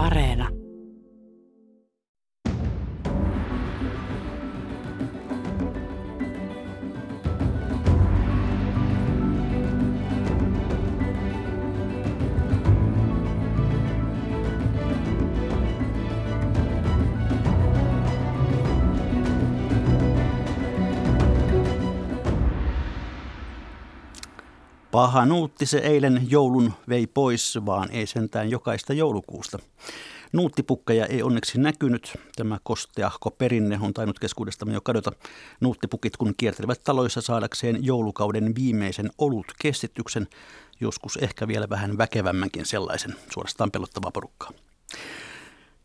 Areena. Paha nuutti se eilen joulun vei pois, vaan ei sentään jokaista joulukuusta. Nuuttipukkeja ei onneksi näkynyt. Tämä kosteahko perinne on tainnut keskuudestamme jo kadota. Nuuttipukit kun kiertelevät taloissa saadakseen joulukauden viimeisen olut kestityksen, joskus ehkä vielä vähän väkevämmänkin sellaisen, suorastaan pelottavaa porukkaa.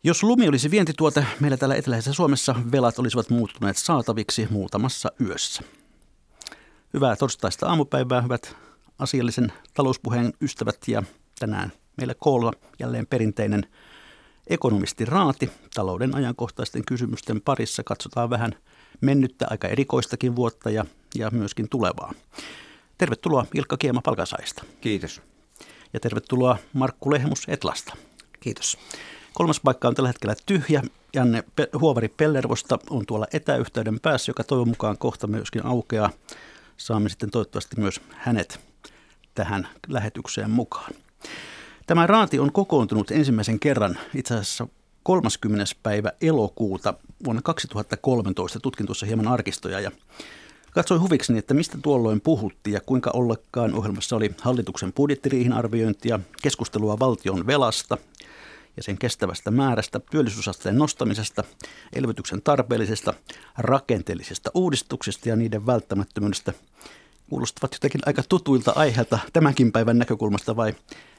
Jos lumi olisi vientituote, meillä täällä eteläisessä Suomessa velat olisivat muuttuneet saataviksi muutamassa yössä. Hyvää torstaista aamupäivää, hyvät asiallisen talouspuheen ystävät ja tänään meillä koolla jälleen perinteinen ekonomisti Raati. Talouden ajankohtaisten kysymysten parissa katsotaan vähän mennyttä aika erikoistakin vuotta ja, ja myöskin tulevaa. Tervetuloa Ilkka Kiema Palkansaista. Kiitos. Ja tervetuloa Markku Lehmus Etlasta. Kiitos. Kolmas paikka on tällä hetkellä tyhjä. Janne Huovari Pellervosta on tuolla etäyhteyden päässä, joka toivon mukaan kohta myöskin aukeaa. Saamme sitten toivottavasti myös hänet tähän lähetykseen mukaan. Tämä raati on kokoontunut ensimmäisen kerran itse asiassa 30. päivä elokuuta vuonna 2013. Tutkin tuossa hieman arkistoja ja katsoin huviksi, että mistä tuolloin puhuttiin ja kuinka ollakaan ohjelmassa oli hallituksen budjettiriihin arviointia, keskustelua valtion velasta ja sen kestävästä määrästä, työllisyysasteen nostamisesta, elvytyksen tarpeellisesta, rakenteellisesta uudistuksesta ja niiden välttämättömyydestä – kuulostavat jotenkin aika tutuilta aiheilta tämänkin päivän näkökulmasta vai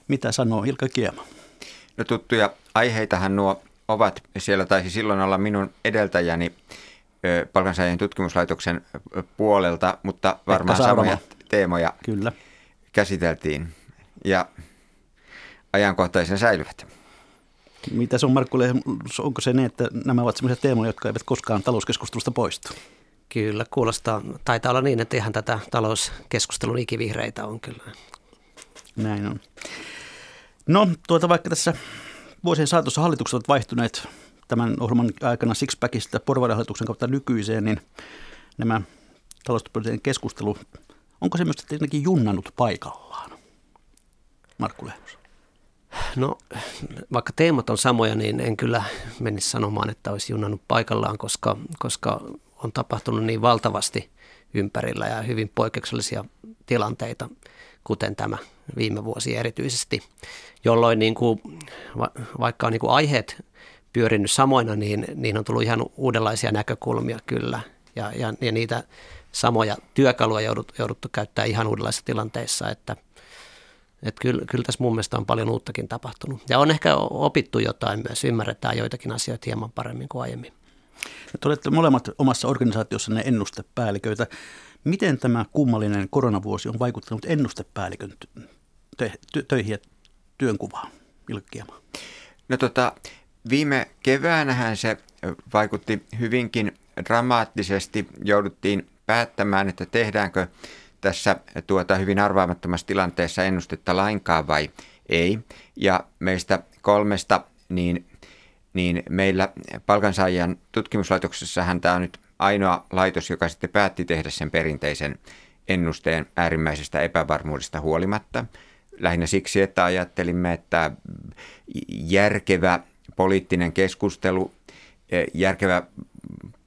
mitä sanoo Ilka Kiema? No tuttuja aiheitahan nuo ovat. Siellä taisi silloin olla minun edeltäjäni palkansaajien tutkimuslaitoksen puolelta, mutta varmaan samoja teemoja Kyllä. käsiteltiin ja ajankohtaisen säilyvät. Mitä se on Markku onko se niin, että nämä ovat sellaisia teemoja, jotka eivät koskaan talouskeskustelusta poistu? Kyllä, kuulostaa. Taitaa olla niin, että ihan tätä talouskeskustelun ikivihreitä on kyllä. Näin on. No, tuota vaikka tässä vuosien saatossa hallitukset ovat vaihtuneet tämän ohjelman aikana Sixpackista porvarihallituksen kautta nykyiseen, niin nämä talouspoliittinen keskustelu, onko se myös tietenkin junnannut paikallaan? Markku Lehmus. No, vaikka teemat on samoja, niin en kyllä menisi sanomaan, että olisi junnannut paikallaan, koska, koska on tapahtunut niin valtavasti ympärillä ja hyvin poikkeuksellisia tilanteita, kuten tämä viime vuosi erityisesti, jolloin niin kuin, vaikka on niin kuin aiheet pyörinyt samoina, niin, niin on tullut ihan uudenlaisia näkökulmia kyllä ja, ja, ja niitä samoja työkaluja joudut, jouduttu käyttää ihan uudenlaisissa tilanteissa, että että kyllä, kyllä tässä mun mielestä on paljon uuttakin tapahtunut. Ja on ehkä opittu jotain myös, ymmärretään joitakin asioita hieman paremmin kuin aiemmin. Te olette molemmat omassa organisaatiossanne ennustepäälliköitä. Miten tämä kummallinen koronavuosi on vaikuttanut ennustepäällikön töihin ja työnkuvaan, Ilkkiama? No tota, viime keväänähän se vaikutti hyvinkin dramaattisesti. Jouduttiin päättämään, että tehdäänkö tässä tuota hyvin arvaamattomassa tilanteessa ennustetta lainkaan vai ei. Ja meistä kolmesta niin niin meillä palkansaajien tutkimuslaitoksessahan tämä on nyt ainoa laitos, joka sitten päätti tehdä sen perinteisen ennusteen äärimmäisestä epävarmuudesta huolimatta. Lähinnä siksi, että ajattelimme, että järkevä poliittinen keskustelu, järkevä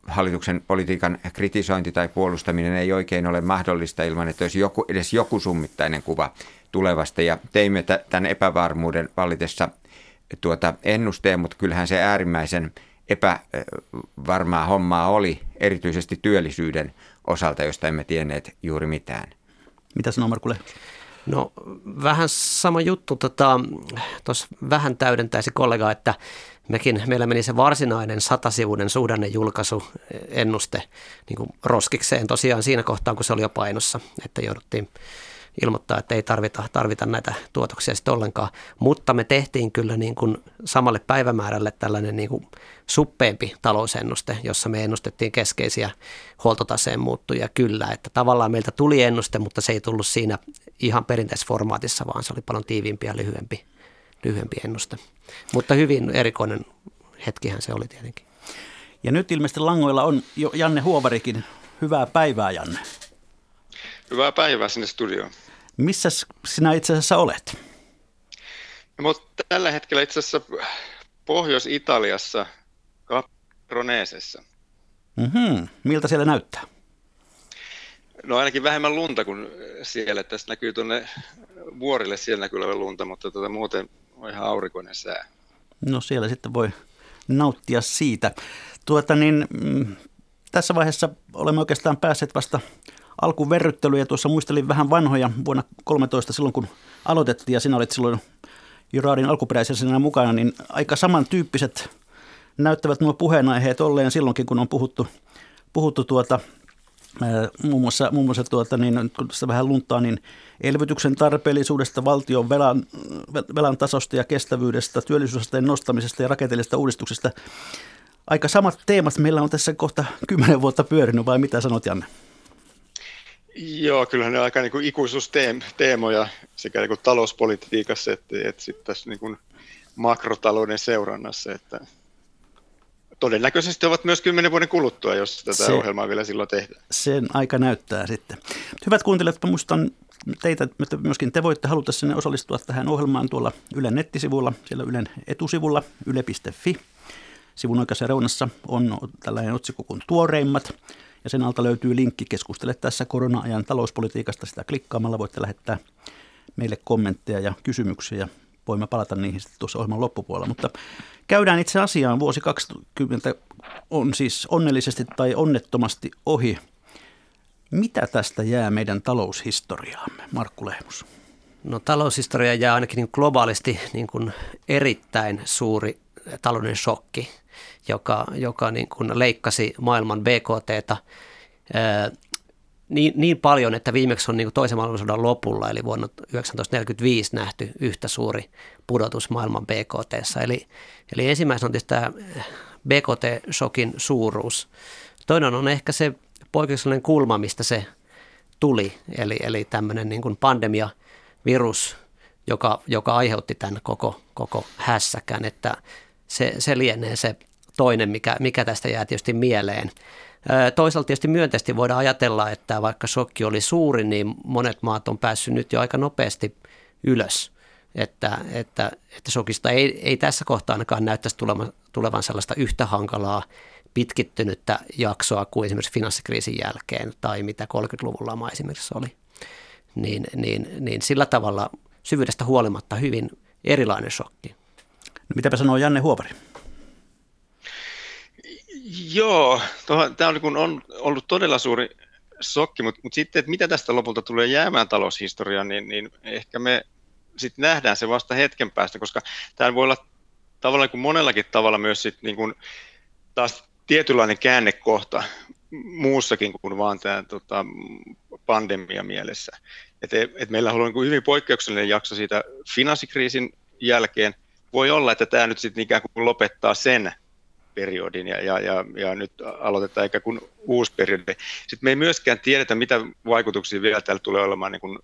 hallituksen politiikan kritisointi tai puolustaminen ei oikein ole mahdollista ilman, että olisi joku, edes joku summittainen kuva tulevasta. Ja teimme tämän epävarmuuden vallitessa tuota ennusteen, mutta kyllähän se äärimmäisen epävarmaa hommaa oli, erityisesti työllisyyden osalta, josta emme tienneet juuri mitään. Mitä sanoo Markku No vähän sama juttu. Tuossa tota, vähän täydentäisi kollega, että mekin, meillä meni se varsinainen satasivuinen suhdannejulkaisu ennuste niin kuin roskikseen tosiaan siinä kohtaa, kun se oli jo painossa, että jouduttiin ilmoittaa, että ei tarvita, tarvita näitä tuotoksia sitten ollenkaan. Mutta me tehtiin kyllä niin kuin samalle päivämäärälle tällainen niin kuin suppeempi talousennuste, jossa me ennustettiin keskeisiä huoltotaseen muuttuja kyllä. Että tavallaan meiltä tuli ennuste, mutta se ei tullut siinä ihan perinteisessä formaatissa, vaan se oli paljon tiiviimpi ja lyhyempi lyhyempi ennuste. Mutta hyvin erikoinen hetkihän se oli tietenkin. Ja nyt ilmeisesti langoilla on jo Janne Huovarikin. Hyvää päivää, Janne. Hyvää päivää sinne studioon. Missä sinä itse asiassa olet? No, mutta tällä hetkellä itse asiassa Pohjois-Italiassa, Capronesessa. Mm-hmm. Miltä siellä näyttää? No ainakin vähemmän lunta kuin siellä. Tästä näkyy tuonne vuorille, siellä näkyy olevan lunta, mutta tuota, muuten on ihan aurinkoinen sää. No siellä sitten voi nauttia siitä. Tuota niin, mm, tässä vaiheessa olemme oikeastaan päässeet vasta alkuverryttelyä. Tuossa muistelin vähän vanhoja vuonna 13 silloin, kun aloitettiin ja sinä olit silloin Juraadin alkuperäisenä mukana, niin aika samantyyppiset näyttävät nuo puheenaiheet olleen silloinkin, kun on puhuttu, puhuttu tuota, muun muassa, muun muassa tuota, niin, kun sitä vähän luntaa, niin elvytyksen tarpeellisuudesta, valtion velan, velan tasosta ja kestävyydestä, työllisyysasteen nostamisesta ja rakenteellisesta uudistuksesta. Aika samat teemat meillä on tässä kohta kymmenen vuotta pyörinyt, vai mitä sanot Janne? Joo, kyllähän ne on aika niin kuin ikuisuusteemoja sekä niin kuin talouspolitiikassa että, että sitten tässä niin kuin makrotalouden seurannassa, että todennäköisesti ovat myös kymmenen vuoden kuluttua, jos tätä se, ohjelmaa vielä silloin tehdään. Sen aika näyttää sitten. Hyvät kuuntelijat, muistan teitä, että myöskin te voitte haluta sinne osallistua tähän ohjelmaan tuolla Ylen nettisivuilla, siellä Ylen etusivulla, yle.fi. Sivun oikeassa reunassa on tällainen otsikko kuin tuoreimmat. Ja sen alta löytyy linkki keskustele tässä korona-ajan talouspolitiikasta. Sitä klikkaamalla voitte lähettää meille kommentteja ja kysymyksiä ja voimme palata niihin sitten tuossa ohjelman loppupuolella. Mutta käydään itse asiaan. Vuosi 2020 on siis onnellisesti tai onnettomasti ohi. Mitä tästä jää meidän taloushistoriaamme, Markku Lehmus? No taloushistoria jää ainakin niin globaalisti niin kuin erittäin suuri talouden shokki, joka, joka niin kuin leikkasi maailman BKTtä niin, niin paljon, että viimeksi on niin kuin toisen maailmansodan lopulla, eli vuonna 1945 nähty yhtä suuri pudotus maailman BKT. Eli, eli ensimmäisenä on tietysti tämä BKT-shokin suuruus. Toinen on ehkä se poikkeuksellinen kulma, mistä se tuli, eli, eli tämmöinen niin kuin pandemia-virus, joka, joka aiheutti tämän koko, koko hässäkän, että se, se lienee se toinen, mikä, mikä tästä jää tietysti mieleen. Toisaalta tietysti myönteisesti voidaan ajatella, että vaikka shokki oli suuri, niin monet maat on päässyt nyt jo aika nopeasti ylös. Että, että, että shokista ei, ei tässä kohtaa ainakaan näyttäisi tulevan, tulevan sellaista yhtä hankalaa pitkittynyttä jaksoa kuin esimerkiksi finanssikriisin jälkeen tai mitä 30-luvun lama esimerkiksi oli. Niin, niin, niin sillä tavalla syvyydestä huolimatta hyvin erilainen shokki. No mitäpä sanoo Janne Huopari? Joo, tämä on, on ollut todella suuri sokki, mutta, mutta sitten, että mitä tästä lopulta tulee jäämään taloushistoriaan, niin, niin ehkä me sitten nähdään se vasta hetken päästä, koska tämä voi olla tavallaan kuin monellakin tavalla myös sit niin kuin taas tietynlainen käännekohta muussakin kuin vaan tämä tota, pandemia mielessä. Et, et meillä on niin hyvin poikkeuksellinen jakso siitä finanssikriisin jälkeen. Voi olla, että tämä nyt sitten ikään kuin lopettaa sen periodin ja, ja, ja, ja nyt aloitetaan ikään kuin uusi periodi. Sitten me ei myöskään tiedetä, mitä vaikutuksia vielä täällä tulee olemaan niin kuin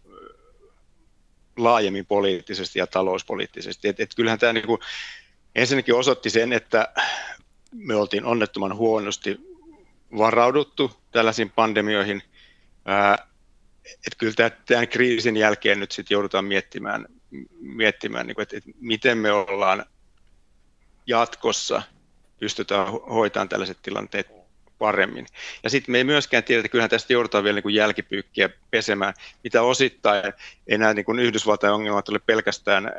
laajemmin poliittisesti ja talouspoliittisesti. Et, et kyllähän tämä niin kuin ensinnäkin osoitti sen, että me oltiin onnettoman huonosti varauduttu tällaisiin pandemioihin. että kyllä tämän, kriisin jälkeen nyt sitten joudutaan miettimään, miettimään niin kuin, että, että miten me ollaan jatkossa – pystytään hoitamaan tällaiset tilanteet paremmin. Ja sitten me ei myöskään tiedä, että kyllähän tästä joudutaan vielä niin jälkipyykkiä pesemään, mitä osittain ei nämä niin kuin Yhdysvaltain ongelmat ole pelkästään äh,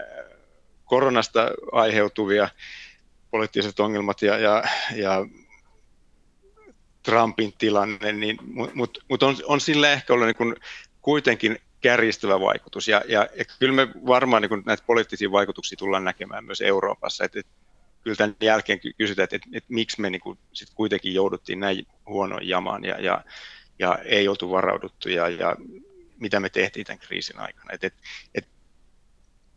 koronasta aiheutuvia poliittiset ongelmat ja, ja, ja Trumpin tilanne, niin, mutta mut on, on sillä ehkä ollut niin kuin kuitenkin kärjistävä vaikutus. Ja, ja, ja kyllä me varmaan niin näitä poliittisia vaikutuksia tullaan näkemään myös Euroopassa. Et, et kyllä tämän jälkeen kysytään, että, että, että miksi me niin kuin sit kuitenkin jouduttiin näin huonoon jamaan ja, ja, ja ei oltu varauduttu ja, ja mitä me tehtiin tämän kriisin aikana. Et, et, et,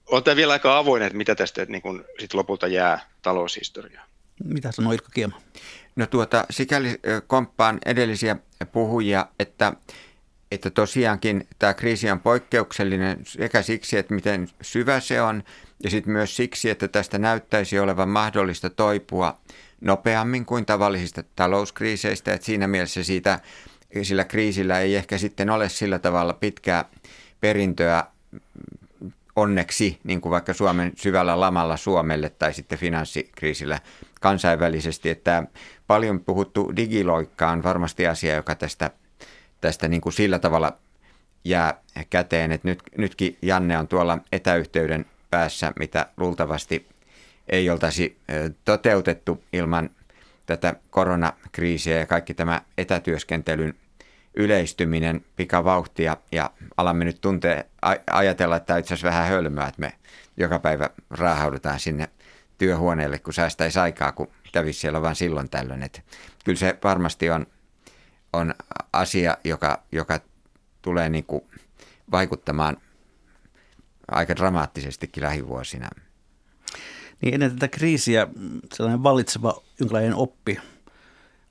on tämä vielä aika avoin, että mitä tästä niin kuin sit lopulta jää taloushistoriaan. Mitä sanoo Ilkka Kiema? No tuota, sikäli komppaan edellisiä puhujia, että, että tosiaankin tämä kriisi on poikkeuksellinen sekä siksi, että miten syvä se on, Ja sitten myös siksi, että tästä näyttäisi olevan mahdollista toipua nopeammin kuin tavallisista talouskriiseistä. Että siinä mielessä siitä, sillä kriisillä ei ehkä sitten ole sillä tavalla pitkää perintöä onneksi, niin kuin vaikka Suomen syvällä lamalla Suomelle tai sitten finanssikriisillä kansainvälisesti, että paljon puhuttu digiloikka on varmasti asia, joka tästä, tästä niin kuin sillä tavalla jää käteen, että nyt, nytkin Janne on tuolla etäyhteyden päässä, mitä luultavasti ei oltaisi toteutettu ilman tätä koronakriisiä ja kaikki tämä etätyöskentelyn yleistyminen pikavauhtia ja alamme nyt tuntea, ajatella, että itse asiassa vähän hölmöä, että me joka päivä raahaudutaan sinne työhuoneelle, kun säästäisi aikaa, kun kävisi siellä vain silloin tällöin. Että kyllä se varmasti on, on asia, joka, joka tulee niin kuin vaikuttamaan aika dramaattisestikin lähivuosina. Niin ennen tätä kriisiä sellainen vallitseva jonkinlainen oppi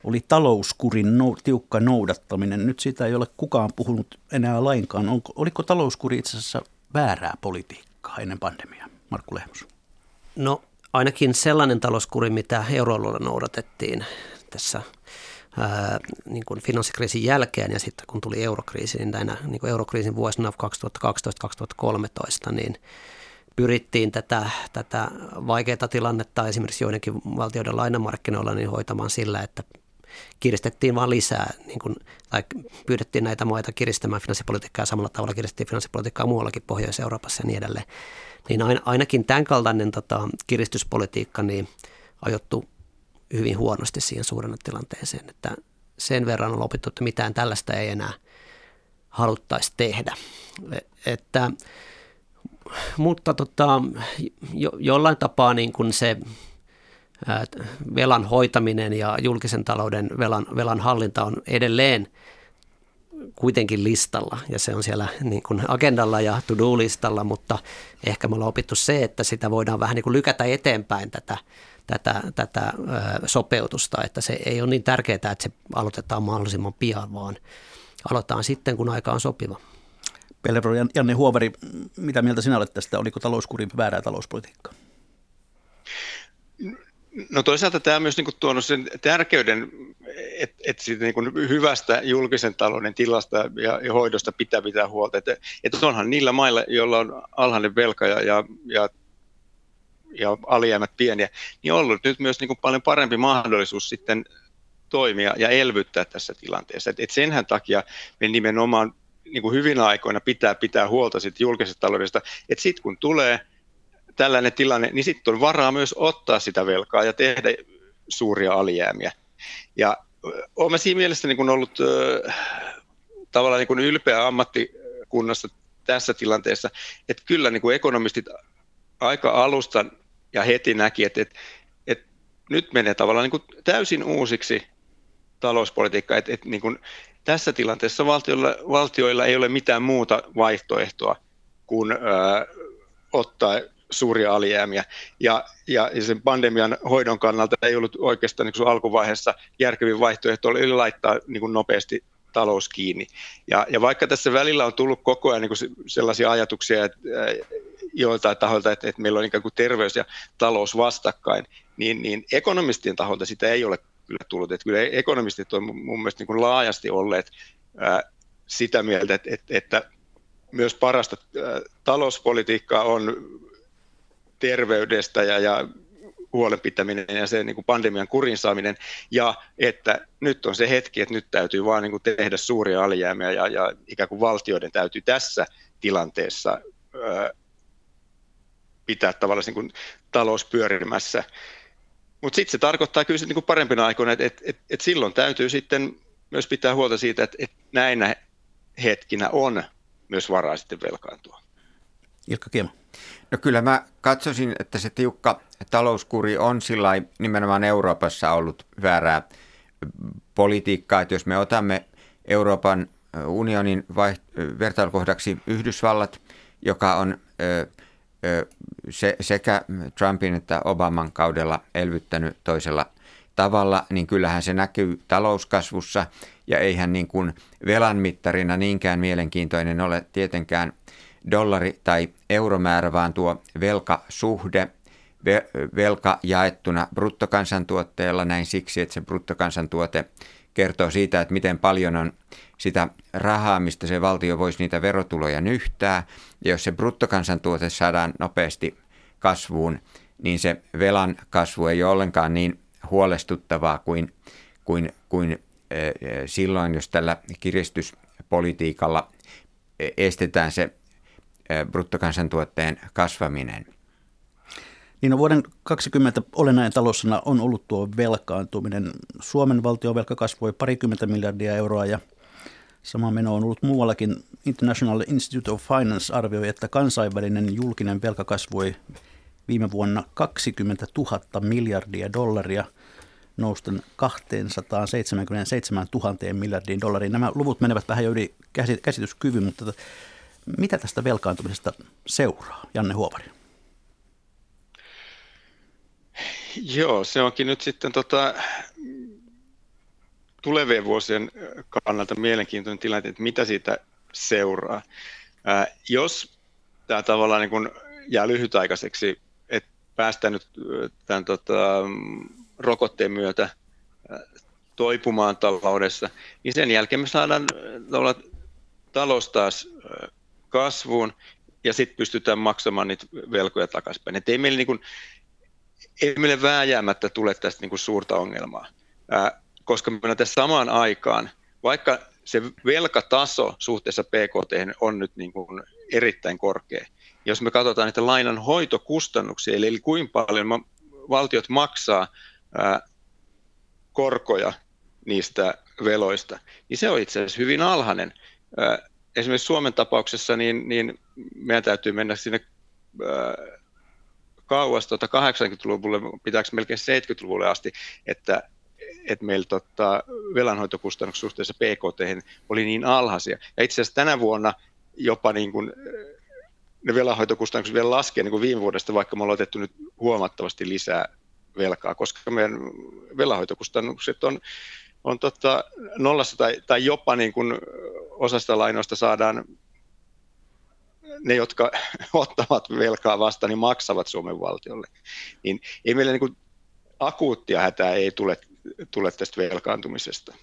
oli talouskurin nou, tiukka noudattaminen. Nyt siitä ei ole kukaan puhunut enää lainkaan. Onko, oliko talouskuri itse asiassa väärää politiikkaa ennen pandemiaa? Markku Lehmus. No ainakin sellainen talouskuri, mitä euroalueella noudatettiin tässä niin kuin finanssikriisin jälkeen ja sitten kun tuli eurokriisi, niin näinä niin kuin eurokriisin vuosina 2012-2013, niin pyrittiin tätä, tätä vaikeaa tilannetta esimerkiksi joidenkin valtioiden lainamarkkinoilla niin hoitamaan sillä, että kiristettiin vaan lisää, niin kuin, tai pyydettiin näitä maita kiristämään finanssipolitiikkaa samalla tavalla kiristettiin finanssipolitiikkaa muuallakin Pohjois-Euroopassa ja niin edelleen. Niin ainakin tämän kaltainen tota, kiristyspolitiikka niin ajoittu hyvin huonosti siihen tilanteeseen, että sen verran on opittu, että mitään tällaista ei enää haluttaisi tehdä. E, että, mutta tota, jo, jollain tapaa niin kuin se velan hoitaminen ja julkisen talouden velan, velan hallinta on edelleen kuitenkin listalla ja se on siellä niin kuin agendalla ja to-do-listalla, mutta ehkä me ollaan opittu se, että sitä voidaan vähän niin kuin lykätä eteenpäin tätä, tätä, tätä sopeutusta, että se ei ole niin tärkeää, että se aloitetaan mahdollisimman pian, vaan aloitetaan sitten, kun aika on sopiva. Pelevro Janne Huovari, mitä mieltä sinä olet tästä? Oliko talouskuri väärää talouspolitiikkaa? No toisaalta tämä on myös niin kuin tuonut sen tärkeyden, että et siitä niin kuin hyvästä julkisen talouden tilasta ja, ja hoidosta pitää pitää huolta. Että et onhan niillä mailla, joilla on alhainen velka ja, ja, ja, ja alijäämät pieniä, niin on ollut nyt myös niin kuin paljon parempi mahdollisuus sitten toimia ja elvyttää tässä tilanteessa. Et, senhän takia me nimenomaan niin kuin hyvinä aikoina pitää pitää huolta siitä julkisesta taloudesta, että sitten kun tulee – tällainen tilanne, niin sitten on varaa myös ottaa sitä velkaa ja tehdä suuria alijäämiä. Ja olen siinä mielessä niin kuin ollut tavallaan niin kuin ylpeä ammattikunnassa tässä tilanteessa, että kyllä niin kuin ekonomistit aika alusta ja heti näki, että, että, että nyt menee tavallaan niin kuin täysin uusiksi talouspolitiikka, että, että niin kuin tässä tilanteessa valtioilla, valtioilla ei ole mitään muuta vaihtoehtoa kuin äh, ottaa suuria alijäämiä. Ja, ja, ja sen pandemian hoidon kannalta ei ollut oikeastaan niin alkuvaiheessa järkevin vaihtoehto oli laittaa niin kuin nopeasti talous kiinni. Ja, ja vaikka tässä välillä on tullut koko ajan niin sellaisia ajatuksia että, joiltain tahoilta, että, että meillä on ikään kuin terveys ja talous vastakkain, niin, niin ekonomistien taholta sitä ei ole kyllä tullut. Että kyllä ekonomistit on mun mielestä niin kuin laajasti olleet ää, sitä mieltä, että, että, että myös parasta ää, talouspolitiikkaa on terveydestä ja, ja huolenpitäminen ja se niin kuin pandemian kurin saaminen, ja että nyt on se hetki, että nyt täytyy vaan niin kuin tehdä suuria alijäämiä, ja, ja ikään kuin valtioiden täytyy tässä tilanteessa ää, pitää tavallaan niin kuin talous pyörimässä. Mutta sitten se tarkoittaa kyllä niin kuin parempina aikoina, että et, et, et silloin täytyy sitten myös pitää huolta siitä, että et näinä hetkinä on myös varaa sitten velkaantua. Ilkka Kiema. No kyllä mä katsoisin, että se tiukka talouskuri on sillä nimenomaan Euroopassa ollut väärää politiikkaa, että jos me otamme Euroopan unionin vaiht- vertailukohdaksi Yhdysvallat, joka on ö, ö, se, sekä Trumpin että Obaman kaudella elvyttänyt toisella tavalla, niin kyllähän se näkyy talouskasvussa ja eihän niin kuin velan mittarina niinkään mielenkiintoinen ole tietenkään dollari- tai euromäärä, vaan tuo velkasuhde, velka jaettuna bruttokansantuotteella näin siksi, että se bruttokansantuote kertoo siitä, että miten paljon on sitä rahaa, mistä se valtio voisi niitä verotuloja nyhtää. Ja jos se bruttokansantuote saadaan nopeasti kasvuun, niin se velan kasvu ei ole ollenkaan niin huolestuttavaa kuin, kuin, kuin silloin, jos tällä kiristyspolitiikalla estetään se bruttokansantuotteen kasvaminen. Niin no vuoden 2020 olennainen taloussana on ollut tuo velkaantuminen. Suomen valtion velka kasvoi parikymmentä miljardia euroa ja sama meno on ollut muuallakin. International Institute of Finance arvioi, että kansainvälinen julkinen velka kasvoi viime vuonna 20 000 miljardia dollaria nousten 277 000 miljardiin dollariin. Nämä luvut menevät vähän jo yli käsityskyvyn, mutta mitä tästä velkaantumisesta seuraa, Janne Huovari? Joo, se onkin nyt sitten tota, tulevien vuosien kannalta mielenkiintoinen tilanne, että mitä siitä seuraa. Ää, jos tämä tavallaan niin kun jää lyhytaikaiseksi, että päästään nyt tämän tota, rokotteen myötä toipumaan taloudessa, niin sen jälkeen me saadaan talous taas kasvuun ja sitten pystytään maksamaan niitä velkoja takaisinpäin. Et ei meillä, niin kuin, ei meille vääjäämättä tule tästä niin kuin suurta ongelmaa, ää, koska me tässä samaan aikaan, vaikka se velkataso suhteessa PKT on nyt niin kuin erittäin korkea, jos me katsotaan niitä lainan hoitokustannuksia, eli, eli kuinka paljon valtiot maksaa ää, korkoja niistä veloista, niin se on itse asiassa hyvin alhainen. Esimerkiksi Suomen tapauksessa niin, niin meidän täytyy mennä sinne kauas tuota 80-luvulle, pitääkö melkein 70-luvulle asti, että, että meillä tota, velanhoitokustannukset suhteessa PKT oli niin alhaisia. Ja itse asiassa tänä vuonna jopa niin kuin, ne velanhoitokustannukset vielä laskee niin kuin viime vuodesta, vaikka me ollaan otettu nyt huomattavasti lisää velkaa, koska meidän velanhoitokustannukset on, on tota nollassa tai, tai jopa niin kuin osasta lainoista saadaan ne, jotka ottavat velkaa vasta, niin maksavat Suomen valtiolle. Niin ei meillä niin kuin akuuttia hätää ei tule, tule tästä velkaantumisesta.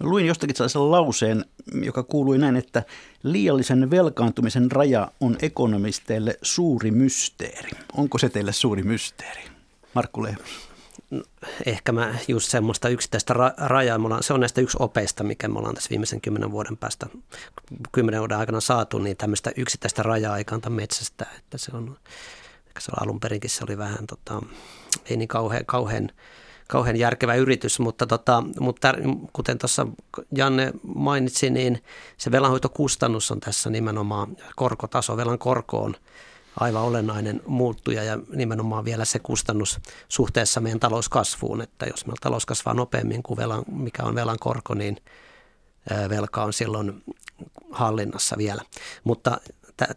Luin jostakin sellaisen lauseen, joka kuului näin, että liiallisen velkaantumisen raja on ekonomisteille suuri mysteeri. Onko se teille suuri mysteeri? Markku Lehmus. Ehkä mä just semmoista yksittäistä ra- rajaa, ollaan, se on näistä yksi opeista, mikä me ollaan tässä viimeisen kymmenen vuoden päästä, kymmenen vuoden aikana saatu, niin tämmöistä yksittäistä rajaa ei kanta metsästä, että se on, se on alun perinkin se oli vähän, tota, ei niin kauhean, kauhean, kauhean järkevä yritys, mutta, tota, mutta kuten tuossa Janne mainitsi, niin se velanhoitokustannus on tässä nimenomaan korkotaso, velan korko on aivan olennainen muuttuja ja nimenomaan vielä se kustannus suhteessa meidän talouskasvuun, että jos meillä talous kasvaa nopeammin kuin velan, mikä on velan korko, niin velka on silloin hallinnassa vielä. Mutta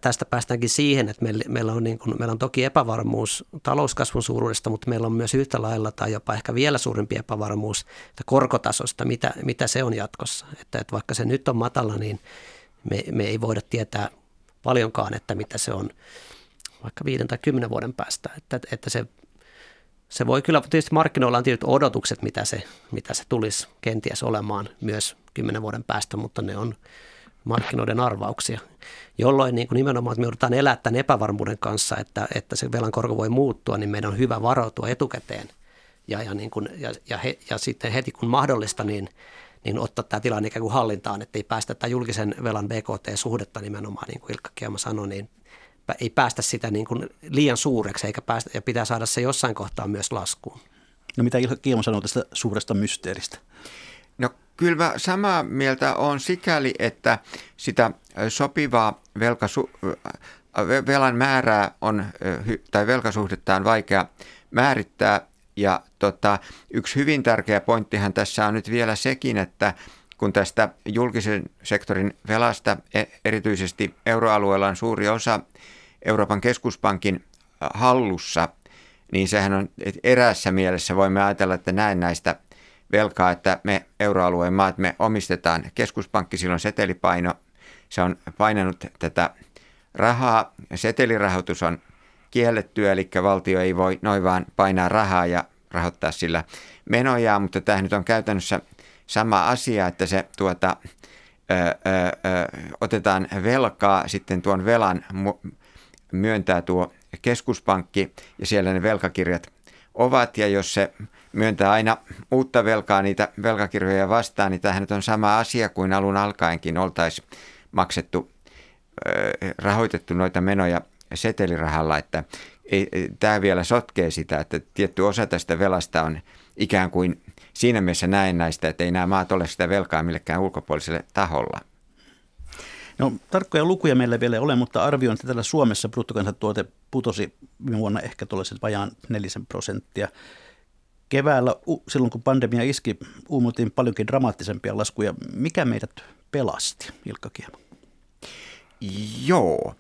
tästä päästäänkin siihen, että meillä on, niin kuin, meillä on toki epävarmuus talouskasvun suuruudesta, mutta meillä on myös yhtä lailla tai jopa ehkä vielä suurempi epävarmuus että korkotasosta, mitä, mitä se on jatkossa. Että, että vaikka se nyt on matala, niin me, me ei voida tietää paljonkaan, että mitä se on vaikka viiden tai kymmenen vuoden päästä. Että, että se, se voi kyllä, tietysti markkinoilla on tietyt odotukset, mitä se, mitä se tulisi kenties olemaan myös kymmenen vuoden päästä, mutta ne on markkinoiden arvauksia, jolloin niin kuin nimenomaan, että me joudutaan elää tämän epävarmuuden kanssa, että, että se velan korko voi muuttua, niin meidän on hyvä varautua etukäteen ja, ja, niin kuin, ja, ja, he, ja sitten heti kun mahdollista, niin, niin ottaa tämä tilanne ikään kuin hallintaan, että ei päästä tämä julkisen velan BKT-suhdetta nimenomaan, niin kuin Ilkka Kiema sanoi, niin ei päästä sitä niin kuin liian suureksi eikä päästä, ja pitää saada se jossain kohtaa myös laskuun. No mitä Kiemo sanoo tästä suuresta mysteeristä? No kyllä mä samaa mieltä on sikäli, että sitä sopivaa velkasu, velan määrää on, tai velkasuhdetta on vaikea määrittää. Ja tota, yksi hyvin tärkeä pointtihan tässä on nyt vielä sekin, että kun tästä julkisen sektorin velasta e, erityisesti euroalueella on suuri osa Euroopan keskuspankin hallussa, niin sehän on eräässä mielessä voimme ajatella, että näin näistä velkaa, että me euroalueen maat, me omistetaan keskuspankki, silloin setelipaino, se on painanut tätä rahaa. Setelirahoitus on kiellettyä, eli valtio ei voi noin vaan painaa rahaa ja rahoittaa sillä menoja, mutta tämä nyt on käytännössä sama asia, että se tuota, ö, ö, ö, otetaan velkaa, sitten tuon velan myöntää tuo keskuspankki ja siellä ne velkakirjat ovat. Ja jos se myöntää aina uutta velkaa niitä velkakirjoja vastaan, niin tämähän on sama asia kuin alun alkaenkin. Oltaisiin maksettu, rahoitettu noita menoja setelirahalla, että ei, tämä vielä sotkee sitä, että tietty osa tästä velasta on ikään kuin siinä mielessä näistä, että ei nämä maat ole sitä velkaa millekään ulkopuoliselle taholla. No tarkkoja lukuja meillä vielä ole, mutta arvioin, että täällä Suomessa bruttokansantuote putosi viime vuonna ehkä tuollaisen vajaan nelisen prosenttia. Keväällä, silloin kun pandemia iski, uumotiin paljonkin dramaattisempia laskuja. Mikä meidät pelasti, Ilkka Kiema? Joo.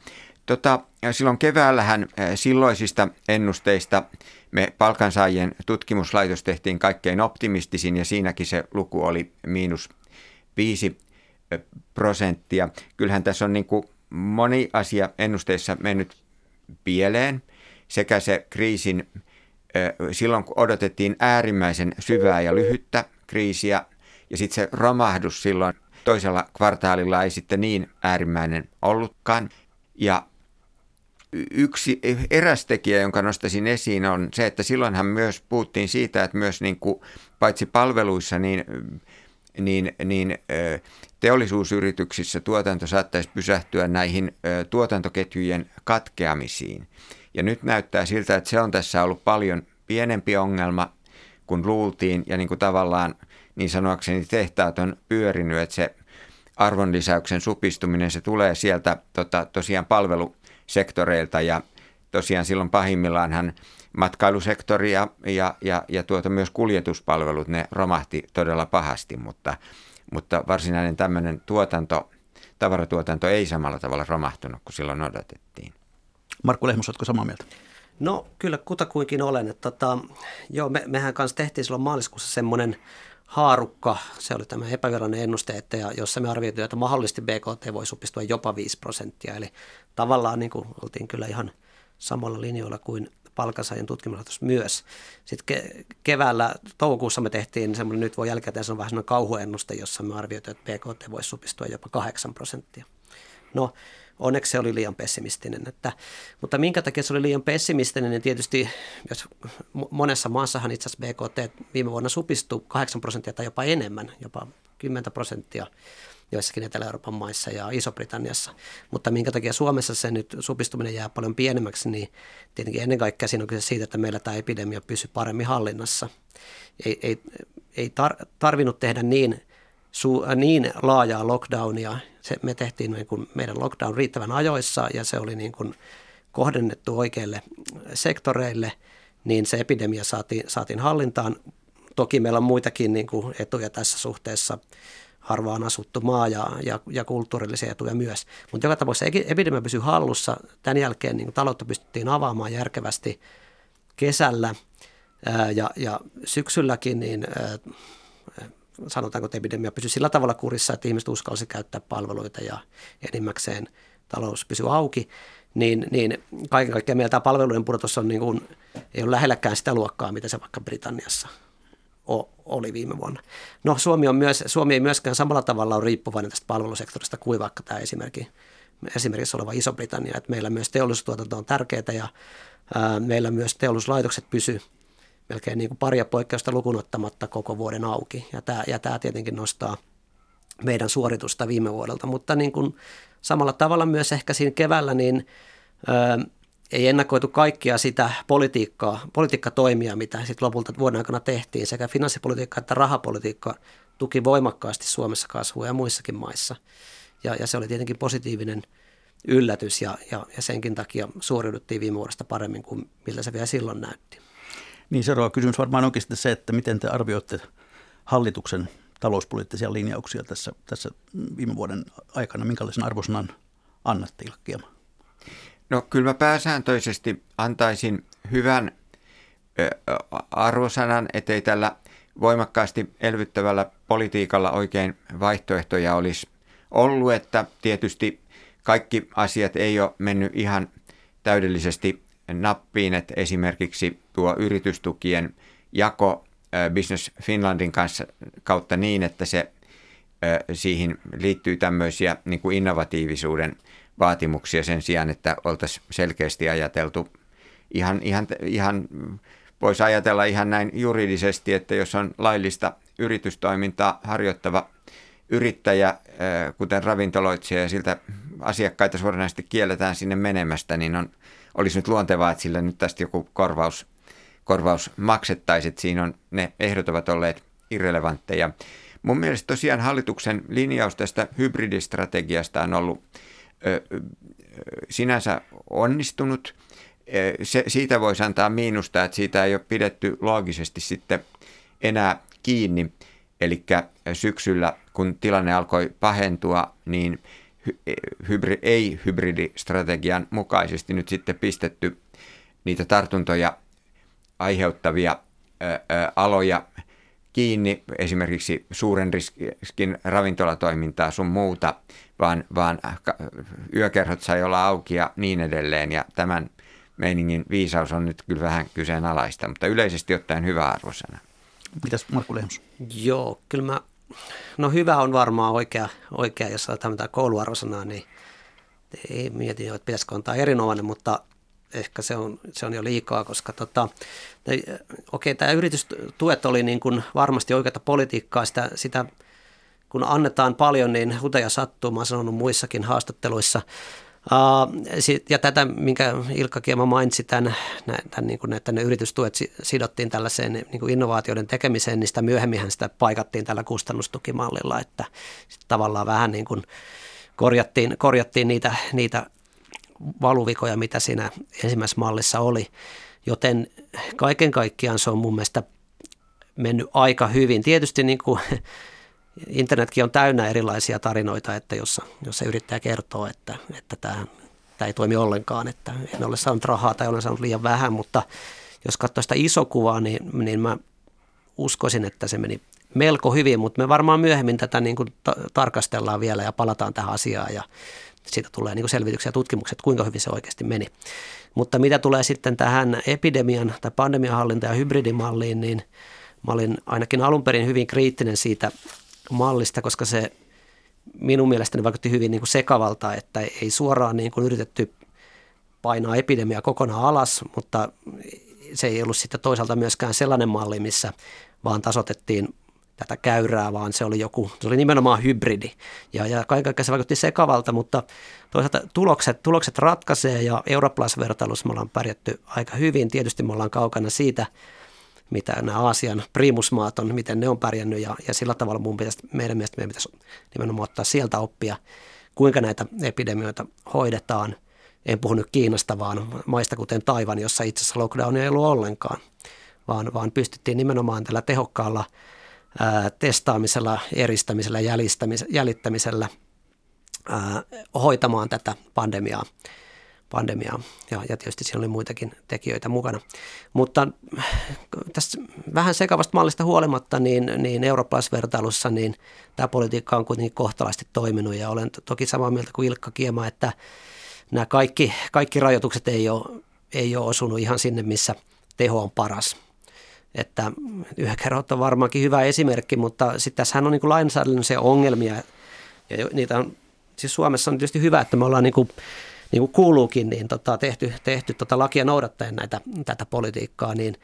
Tota, silloin keväällähän silloisista ennusteista me palkansaajien tutkimuslaitos tehtiin kaikkein optimistisin ja siinäkin se luku oli miinus viisi prosenttia. Kyllähän tässä on niin kuin moni asia ennusteissa mennyt pieleen sekä se kriisin silloin, kun odotettiin äärimmäisen syvää ja lyhyttä kriisiä, ja sitten se romahdus silloin toisella kvartaalilla ei sitten niin äärimmäinen ollutkaan. Ja yksi eräs tekijä, jonka nostaisin esiin, on se, että silloinhan myös puhuttiin siitä, että myös niin kuin, paitsi palveluissa, niin, niin, niin teollisuusyrityksissä tuotanto saattaisi pysähtyä näihin tuotantoketjujen katkeamisiin. Ja nyt näyttää siltä, että se on tässä ollut paljon pienempi ongelma kuin luultiin ja niin kuin tavallaan niin sanoakseni tehtaat on pyörinyt, että se arvonlisäyksen supistuminen, se tulee sieltä tota, tosiaan palvelusektoreilta ja tosiaan silloin pahimmillaanhan matkailusektori ja, ja, ja, ja tuota myös kuljetuspalvelut, ne romahti todella pahasti, mutta, mutta varsinainen tämmöinen tuotanto, tavaratuotanto ei samalla tavalla romahtunut kuin silloin odotettiin. Markku Lehmus, oletko samaa mieltä? No kyllä kutakuinkin olen. Että, tota, joo, me, mehän kanssa tehtiin silloin maaliskuussa semmoinen haarukka, se oli tämä epävirallinen ennuste, että jossa me arvioitiin, että mahdollisesti BKT voi supistua jopa 5 prosenttia. Eli tavallaan niin kuin, oltiin kyllä ihan samalla linjoilla kuin palkansaajan tutkimuslaitos myös. Sitten ke- keväällä, toukokuussa me tehtiin semmoinen, nyt voi jälkikäteen sanoa vähän semmoinen kauhuennuste, jossa me arvioitiin, että BKT voisi supistua jopa 8 prosenttia. No, onneksi se oli liian pessimistinen. Että, mutta minkä takia se oli liian pessimistinen, niin tietysti jos monessa maassahan itse asiassa BKT viime vuonna supistui 8 prosenttia tai jopa enemmän, jopa 10 prosenttia joissakin Etelä-Euroopan maissa ja Iso-Britanniassa. Mutta minkä takia Suomessa se nyt supistuminen jää paljon pienemmäksi, niin tietenkin ennen kaikkea siinä on kyse siitä, että meillä tämä epidemia pysyy paremmin hallinnassa. Ei, ei, ei tar, tarvinnut tehdä niin, su, niin laajaa lockdownia. Se, me tehtiin niin kuin meidän lockdown riittävän ajoissa ja se oli niin kuin kohdennettu oikeille sektoreille, niin se epidemia saatiin, saatiin hallintaan. Toki meillä on muitakin niin kuin etuja tässä suhteessa harvaan asuttu maa ja, ja, ja kulttuurillisia etuja myös. Mutta joka tapauksessa epidemia pysyy hallussa. Tämän jälkeen niin taloutta pystyttiin avaamaan järkevästi kesällä ja, ja syksylläkin, niin ää, sanotaanko, että epidemia pysyi sillä tavalla kurissa, että ihmiset uskalsi käyttää palveluita ja enimmäkseen talous pysyi auki, niin, niin kaiken kaikkiaan meillä tämä palveluiden pudotus on niin kuin, ei ole lähelläkään sitä luokkaa, mitä se vaikka Britanniassa oli viime vuonna. No Suomi, on myös, Suomi ei myöskään samalla tavalla ole riippuvainen tästä palvelusektorista kuin vaikka tämä esimerkki, esimerkiksi oleva Iso-Britannia, että meillä myös teollisuustuotanto on tärkeää ja ää, meillä myös teollisuuslaitokset pysy melkein niin kuin paria poikkeusta lukunottamatta koko vuoden auki ja tämä, ja tämä tietenkin nostaa meidän suoritusta viime vuodelta, mutta niin kuin samalla tavalla myös ehkä siinä keväällä niin ää, ei ennakoitu kaikkia sitä politiikkaa, politiikkatoimia, mitä sitten lopulta vuoden aikana tehtiin. Sekä finanssipolitiikka että rahapolitiikka tuki voimakkaasti Suomessa kasvua ja muissakin maissa. Ja, ja se oli tietenkin positiivinen yllätys ja, ja, ja senkin takia suoriuduttiin viime vuodesta paremmin kuin miltä se vielä silloin näytti. Niin seuraava kysymys varmaan onkin sitten se, että miten te arvioitte hallituksen talouspoliittisia linjauksia tässä, tässä viime vuoden aikana. Minkälaisen arvosanan annatte Ilkkiama? No kyllä mä pääsääntöisesti antaisin hyvän arvosanan, ettei tällä voimakkaasti elvyttävällä politiikalla oikein vaihtoehtoja olisi ollut, että tietysti kaikki asiat ei ole mennyt ihan täydellisesti nappiin, että esimerkiksi tuo yritystukien jako Business Finlandin kanssa kautta niin, että se siihen liittyy tämmöisiä niin kuin innovatiivisuuden vaatimuksia sen sijaan, että oltaisiin selkeästi ajateltu ihan, ihan, ihan voisi ajatella ihan näin juridisesti, että jos on laillista yritystoimintaa harjoittava yrittäjä, kuten ravintoloitsija ja siltä asiakkaita suoranaisesti kielletään sinne menemästä, niin on, olisi nyt luontevaa, että sillä nyt tästä joku korvaus, korvaus maksettaisiin. Siinä on, ne ehdot ovat olleet irrelevantteja. Mun mielestä tosiaan hallituksen linjaus tästä hybridistrategiasta on ollut ö, sinänsä onnistunut. Se, siitä voisi antaa miinusta, että siitä ei ole pidetty loogisesti sitten enää kiinni. Eli syksyllä, kun tilanne alkoi pahentua, niin hybri, ei hybridistrategian mukaisesti nyt sitten pistetty niitä tartuntoja aiheuttavia ö, ö, aloja kiinni, esimerkiksi suuren riskin ravintolatoimintaa sun muuta, vaan, vaan yökerhot sai olla auki ja niin edelleen. Ja tämän meiningin viisaus on nyt kyllä vähän kyseenalaista, mutta yleisesti ottaen hyvä arvosana. Mitäs Markku Lehmus? Joo, kyllä mä, no hyvä on varmaan oikea, oikea jos sanotaan mitään kouluarvosanaa, niin ei mietin että pitäisikö antaa erinomainen, mutta ehkä se on, se on jo liikaa, koska tota, okei, okay, tämä yritystuet oli niin kuin varmasti oikeata politiikkaa, sitä, sitä kun annetaan paljon, niin huteja sattuu, mä oon sanonut muissakin haastatteluissa. Ja tätä, minkä Ilkka Kiema mainitsi, tämän, tämän, niin kuin, että ne yritystuet sidottiin tällaiseen niin kuin innovaatioiden tekemiseen, niin sitä myöhemmin sitä paikattiin tällä kustannustukimallilla, että tavallaan vähän niin kuin korjattiin, korjattiin niitä, niitä valuvikoja, mitä siinä ensimmäisessä mallissa oli. Joten kaiken kaikkiaan se on mun mielestä mennyt aika hyvin. Tietysti niin kuin internetkin on täynnä erilaisia tarinoita, että jossa, jos se yrittäjä kertoo, että, että tämä, tämä ei toimi ollenkaan, että en ole saanut rahaa tai olen saanut liian vähän, mutta jos katsoo sitä iso kuvaa, niin, niin mä uskoisin, että se meni melko hyvin, mutta me varmaan myöhemmin tätä niin kuin ta- tarkastellaan vielä ja palataan tähän asiaan ja siitä tulee niin kuin selvityksiä ja tutkimukset, kuinka hyvin se oikeasti meni. Mutta mitä tulee sitten tähän epidemian tai pandemian hallinta ja hybridimalliin, niin mä olin ainakin alun perin hyvin kriittinen siitä mallista, koska se minun mielestäni vaikutti hyvin niin kuin sekavalta, että ei suoraan niin kuin yritetty painaa epidemia kokonaan alas, mutta se ei ollut sitten toisaalta myöskään sellainen malli, missä vaan tasotettiin tätä käyrää, vaan se oli joku, se oli nimenomaan hybridi. Ja, ja kaiken kaikkiaan se vaikutti sekavalta, mutta toisaalta tulokset, tulokset ratkaisee ja eurooppalaisvertailussa me ollaan pärjätty aika hyvin. Tietysti me ollaan kaukana siitä, mitä nämä Aasian primusmaat on, miten ne on pärjännyt ja, ja sillä tavalla mun pitäisi, meidän mielestä meidän pitäisi nimenomaan ottaa sieltä oppia, kuinka näitä epidemioita hoidetaan. En puhu nyt Kiinasta, vaan maista kuten Taivan, jossa itse asiassa lockdown ei ollut ollenkaan, vaan, vaan pystyttiin nimenomaan tällä tehokkaalla ää, testaamisella, eristämisellä, jäljittämisellä ää, hoitamaan tätä pandemiaa pandemiaa ja, ja tietysti siinä oli muitakin tekijöitä mukana. Mutta tässä vähän sekavasta mallista huolimatta, niin, niin eurooppalaisvertailussa niin tämä politiikka on kuitenkin kohtalaisesti toiminut ja olen toki samaa mieltä kuin Ilkka Kiema, että nämä kaikki, kaikki rajoitukset ei ole, ei ole osunut ihan sinne, missä teho on paras. Että yhäkerhot on varmaankin hyvä esimerkki, mutta sitten tässähän on niin lainsäädännöllisiä ongelmia ja niitä on, siis Suomessa on tietysti hyvä, että me ollaan niin kuin niin kuin kuuluukin, niin tota, tehty, tehty tota lakia noudattaen näitä, tätä politiikkaa, niin,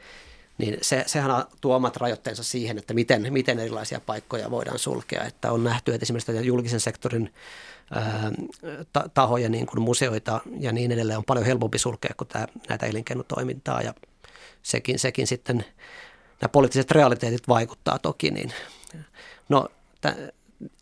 niin se, sehän tuo omat rajoitteensa siihen, että miten, miten erilaisia paikkoja voidaan sulkea. Että on nähty, että esimerkiksi julkisen sektorin ää, tahoja, niin kuin museoita ja niin edelleen, on paljon helpompi sulkea kuin tämä, näitä elinkeinotoimintaa ja sekin, sekin sitten, nämä poliittiset realiteetit vaikuttaa toki, niin no,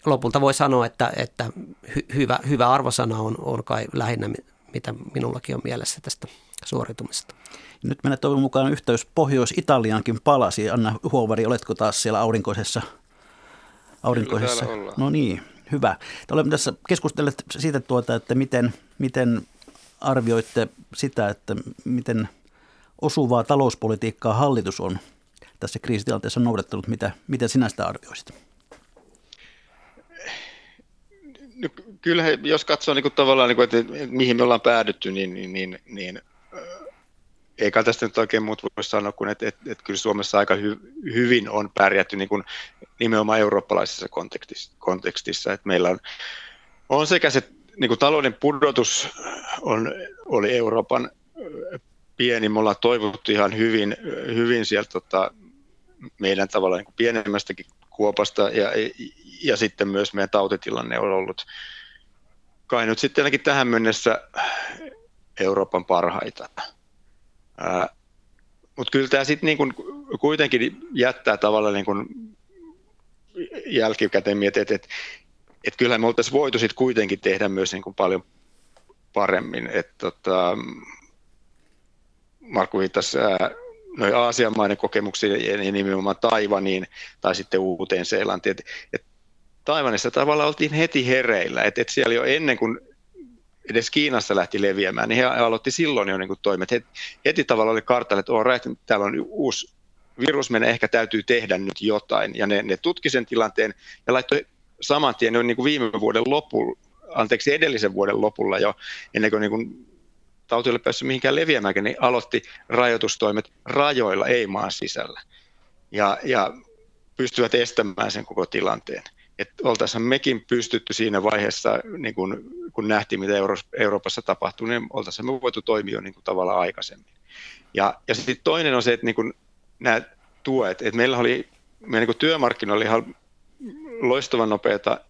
lopulta voi sanoa, että, että hy, hyvä, hyvä arvosana on, on kai lähinnä, mitä minullakin on mielessä tästä suoritumisesta. Nyt meillä toivon mukaan yhteys Pohjois-Italiankin palasi. Anna Huovari, oletko taas siellä aurinkoisessa? aurinkoisessa? No niin, hyvä. Olemme tässä keskustelleet siitä, tuota, että miten, miten arvioitte sitä, että miten osuvaa talouspolitiikkaa hallitus on tässä kriisitilanteessa noudattanut. Mitä, miten sinä sitä arvioisit? No, kyllä jos katsoo niin kuin tavallaan, niin kuin, että mihin me ollaan päädytty, niin, niin, niin, niin eikä tästä nyt oikein muut voi sanoa kuin, että, että, että kyllä Suomessa aika hy, hyvin on pärjätty niin kuin nimenomaan eurooppalaisessa kontekstissa, kontekstissa. Että meillä on, on sekä se niin kuin talouden pudotus on, oli Euroopan pieni, me ollaan toivottu ihan hyvin, hyvin sieltä tota, meidän tavallaan niin pienemmästäkin kuopasta ja, ja sitten myös meidän tautitilanne on ollut kai nyt sitten ainakin tähän mennessä Euroopan parhaita. Mutta kyllä tämä sitten niin kuitenkin jättää tavallaan niin kuin jälkikäteen mietin, että et, et kyllähän me oltaisiin voitu sitten kuitenkin tehdä myös niin kuin paljon paremmin. Et, tota, Markku viittasi noin Aasian maiden kokemuksia ja nimenomaan Taivaniin tai sitten Uuteen Seelantiin. Et, et Taivanissa tavallaan oltiin heti hereillä, että et siellä jo ennen kuin edes Kiinassa lähti leviämään, niin he aloitti silloin jo niin kuin toimet. Heti, heti tavallaan oli kartalle, että on right, täällä on uusi virus, meidän ehkä täytyy tehdä nyt jotain. Ja ne, ne tutki sen tilanteen ja laittoi saman tien niin kuin viime vuoden lopulla, anteeksi edellisen vuoden lopulla jo, ennen kuin, niin kuin tauti oli päässyt mihinkään leviämään, niin aloitti rajoitustoimet rajoilla, ei maan sisällä. Ja, ja pystyvät estämään sen koko tilanteen että oltaisiin mekin pystytty siinä vaiheessa, niin kun, kun nähtiin, mitä Euro- Euroopassa tapahtui, niin oltaisiin me voitu toimia niin kuin tavallaan aikaisemmin. Ja, ja sitten toinen on se, että niin kun nämä tuet, että meillä oli, meillä niin työmarkkinoilla oli ihan loistavan nopeata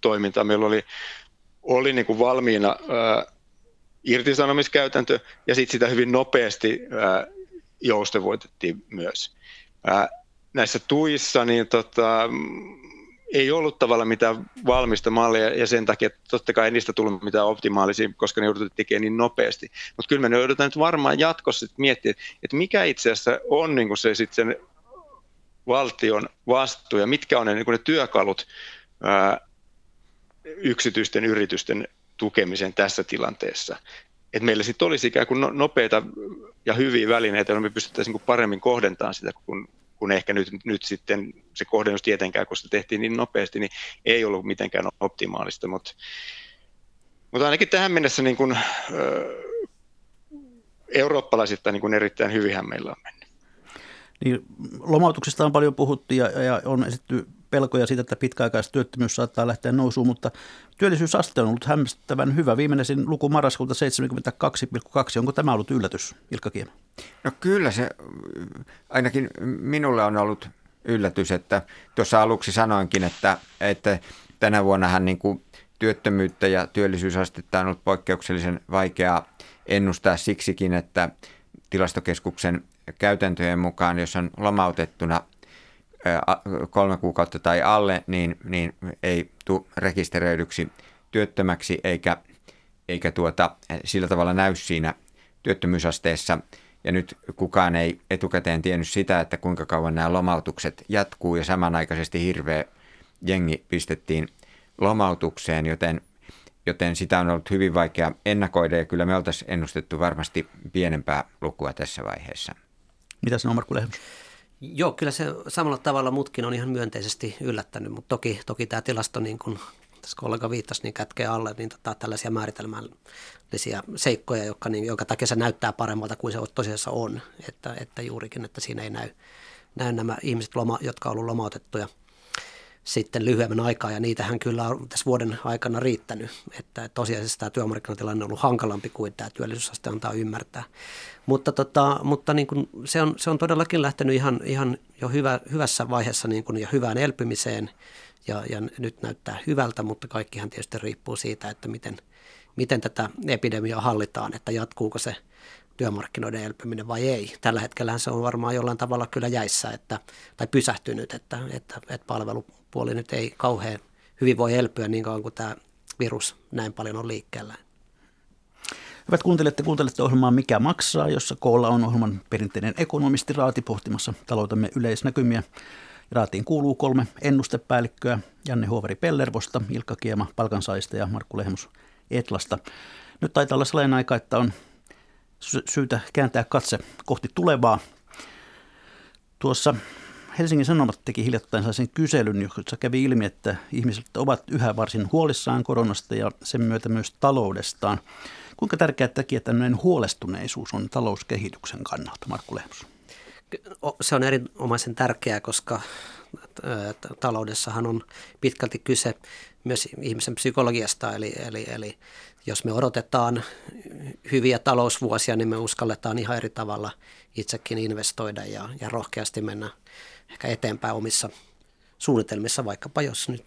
toimintaa. Meillä oli, oli niin kuin valmiina ää, irtisanomiskäytäntö ja sitten sitä hyvin nopeasti ää, joustevoitettiin myös. Näissä tuissa niin tota, ei ollut tavallaan mitään valmista mallia ja sen takia totta kai ei niistä tullut mitään optimaalisia, koska ne jouduttiin tekemään niin nopeasti. Mutta kyllä me joudutaan nyt varmaan jatkossa miettiä, että mikä itse asiassa on niin se sit sen valtion vastuu ja mitkä on ne, niin ne työkalut ää, yksityisten yritysten tukemiseen tässä tilanteessa. Että meillä sitten olisi ikään kuin no, nopeita ja hyviä välineitä, joilla me pystyttäisiin niin paremmin kohdentamaan sitä, kun kun ehkä nyt, nyt sitten se kohdennus tietenkään, kun se tehtiin niin nopeasti, niin ei ollut mitenkään optimaalista, mutta, mutta ainakin tähän mennessä niin kuin, ö, eurooppalaisittain niin kuin erittäin hyvinhän meillä on mennyt. Niin, lomautuksista on paljon puhuttu ja, ja on esitetty pelkoja siitä, että pitkäaikaistyöttömyys saattaa lähteä nousuun, mutta työllisyysaste on ollut hämmästyttävän hyvä. Viimeisin luku marraskuulta 72,2. Onko tämä ollut yllätys, Ilkka Kiema? No kyllä se ainakin minulle on ollut yllätys, että tuossa aluksi sanoinkin, että, että tänä vuonnahan niin kuin työttömyyttä ja työllisyysastetta on ollut poikkeuksellisen vaikeaa ennustaa siksikin, että tilastokeskuksen käytäntöjen mukaan, jos on lomautettuna kolme kuukautta tai alle, niin, niin ei tule rekisteröidyksi työttömäksi eikä, eikä tuota, sillä tavalla näy siinä työttömyysasteessa. Ja nyt kukaan ei etukäteen tiennyt sitä, että kuinka kauan nämä lomautukset jatkuu ja samanaikaisesti hirveä jengi pistettiin lomautukseen, joten, joten sitä on ollut hyvin vaikea ennakoida ja kyllä me oltaisiin ennustettu varmasti pienempää lukua tässä vaiheessa. Mitä sanoo Markku Lehmus? Joo, kyllä se samalla tavalla mutkin on ihan myönteisesti yllättänyt, mutta toki, toki tämä tilasto, niin kuin tässä kollega viittasi, niin kätkee alle niin tota, tällaisia määritelmällisiä seikkoja, jotka, niin, jonka takia se näyttää paremmalta kuin se tosiasiassa on. Että, että juurikin, että siinä ei näy, näy nämä ihmiset, loma, jotka ovat olleet lomautettuja – sitten lyhyemmän aikaa, ja niitähän kyllä on tässä vuoden aikana riittänyt, että tosiasiassa tämä työmarkkinatilanne on ollut hankalampi kuin tämä työllisyysaste antaa ymmärtää. Mutta, tota, mutta niin kuin se, on, se on todellakin lähtenyt ihan, ihan jo hyvä, hyvässä vaiheessa niin kuin, ja hyvään elpymiseen, ja, ja nyt näyttää hyvältä, mutta kaikkihan tietysti riippuu siitä, että miten, miten tätä epidemiaa hallitaan, että jatkuuko se työmarkkinoiden elpyminen vai ei. Tällä hetkellä se on varmaan jollain tavalla kyllä jäissä että, tai pysähtynyt, että, että, että palvelupuoli nyt ei kauhean hyvin voi elpyä niin kauan kuin tämä virus näin paljon on liikkeellä. Hyvät kuuntelette, kuuntelette ohjelmaa Mikä maksaa, jossa koolla on ohjelman perinteinen ekonomisti Raati pohtimassa taloutemme yleisnäkymiä. Raatiin kuuluu kolme ennustepäällikköä, Janne Huovari Pellervosta, Ilkka Kiema Palkansaista ja Markku Lehmus Etlasta. Nyt taitaa olla sellainen aika, että on syytä kääntää katse kohti tulevaa. Tuossa Helsingin Sanomat teki hiljattain sellaisen kyselyn, jossa kävi ilmi, että ihmiset ovat yhä varsin huolissaan koronasta ja sen myötä myös taloudestaan. Kuinka tärkeää tekijä tämmöinen huolestuneisuus on talouskehityksen kannalta, Markku Lehmus? Se on erinomaisen tärkeää, koska taloudessahan on pitkälti kyse myös ihmisen psykologiasta, eli, eli, eli jos me odotetaan hyviä talousvuosia, niin me uskalletaan ihan eri tavalla itsekin investoida ja, ja rohkeasti mennä ehkä eteenpäin omissa suunnitelmissa, vaikkapa jos nyt,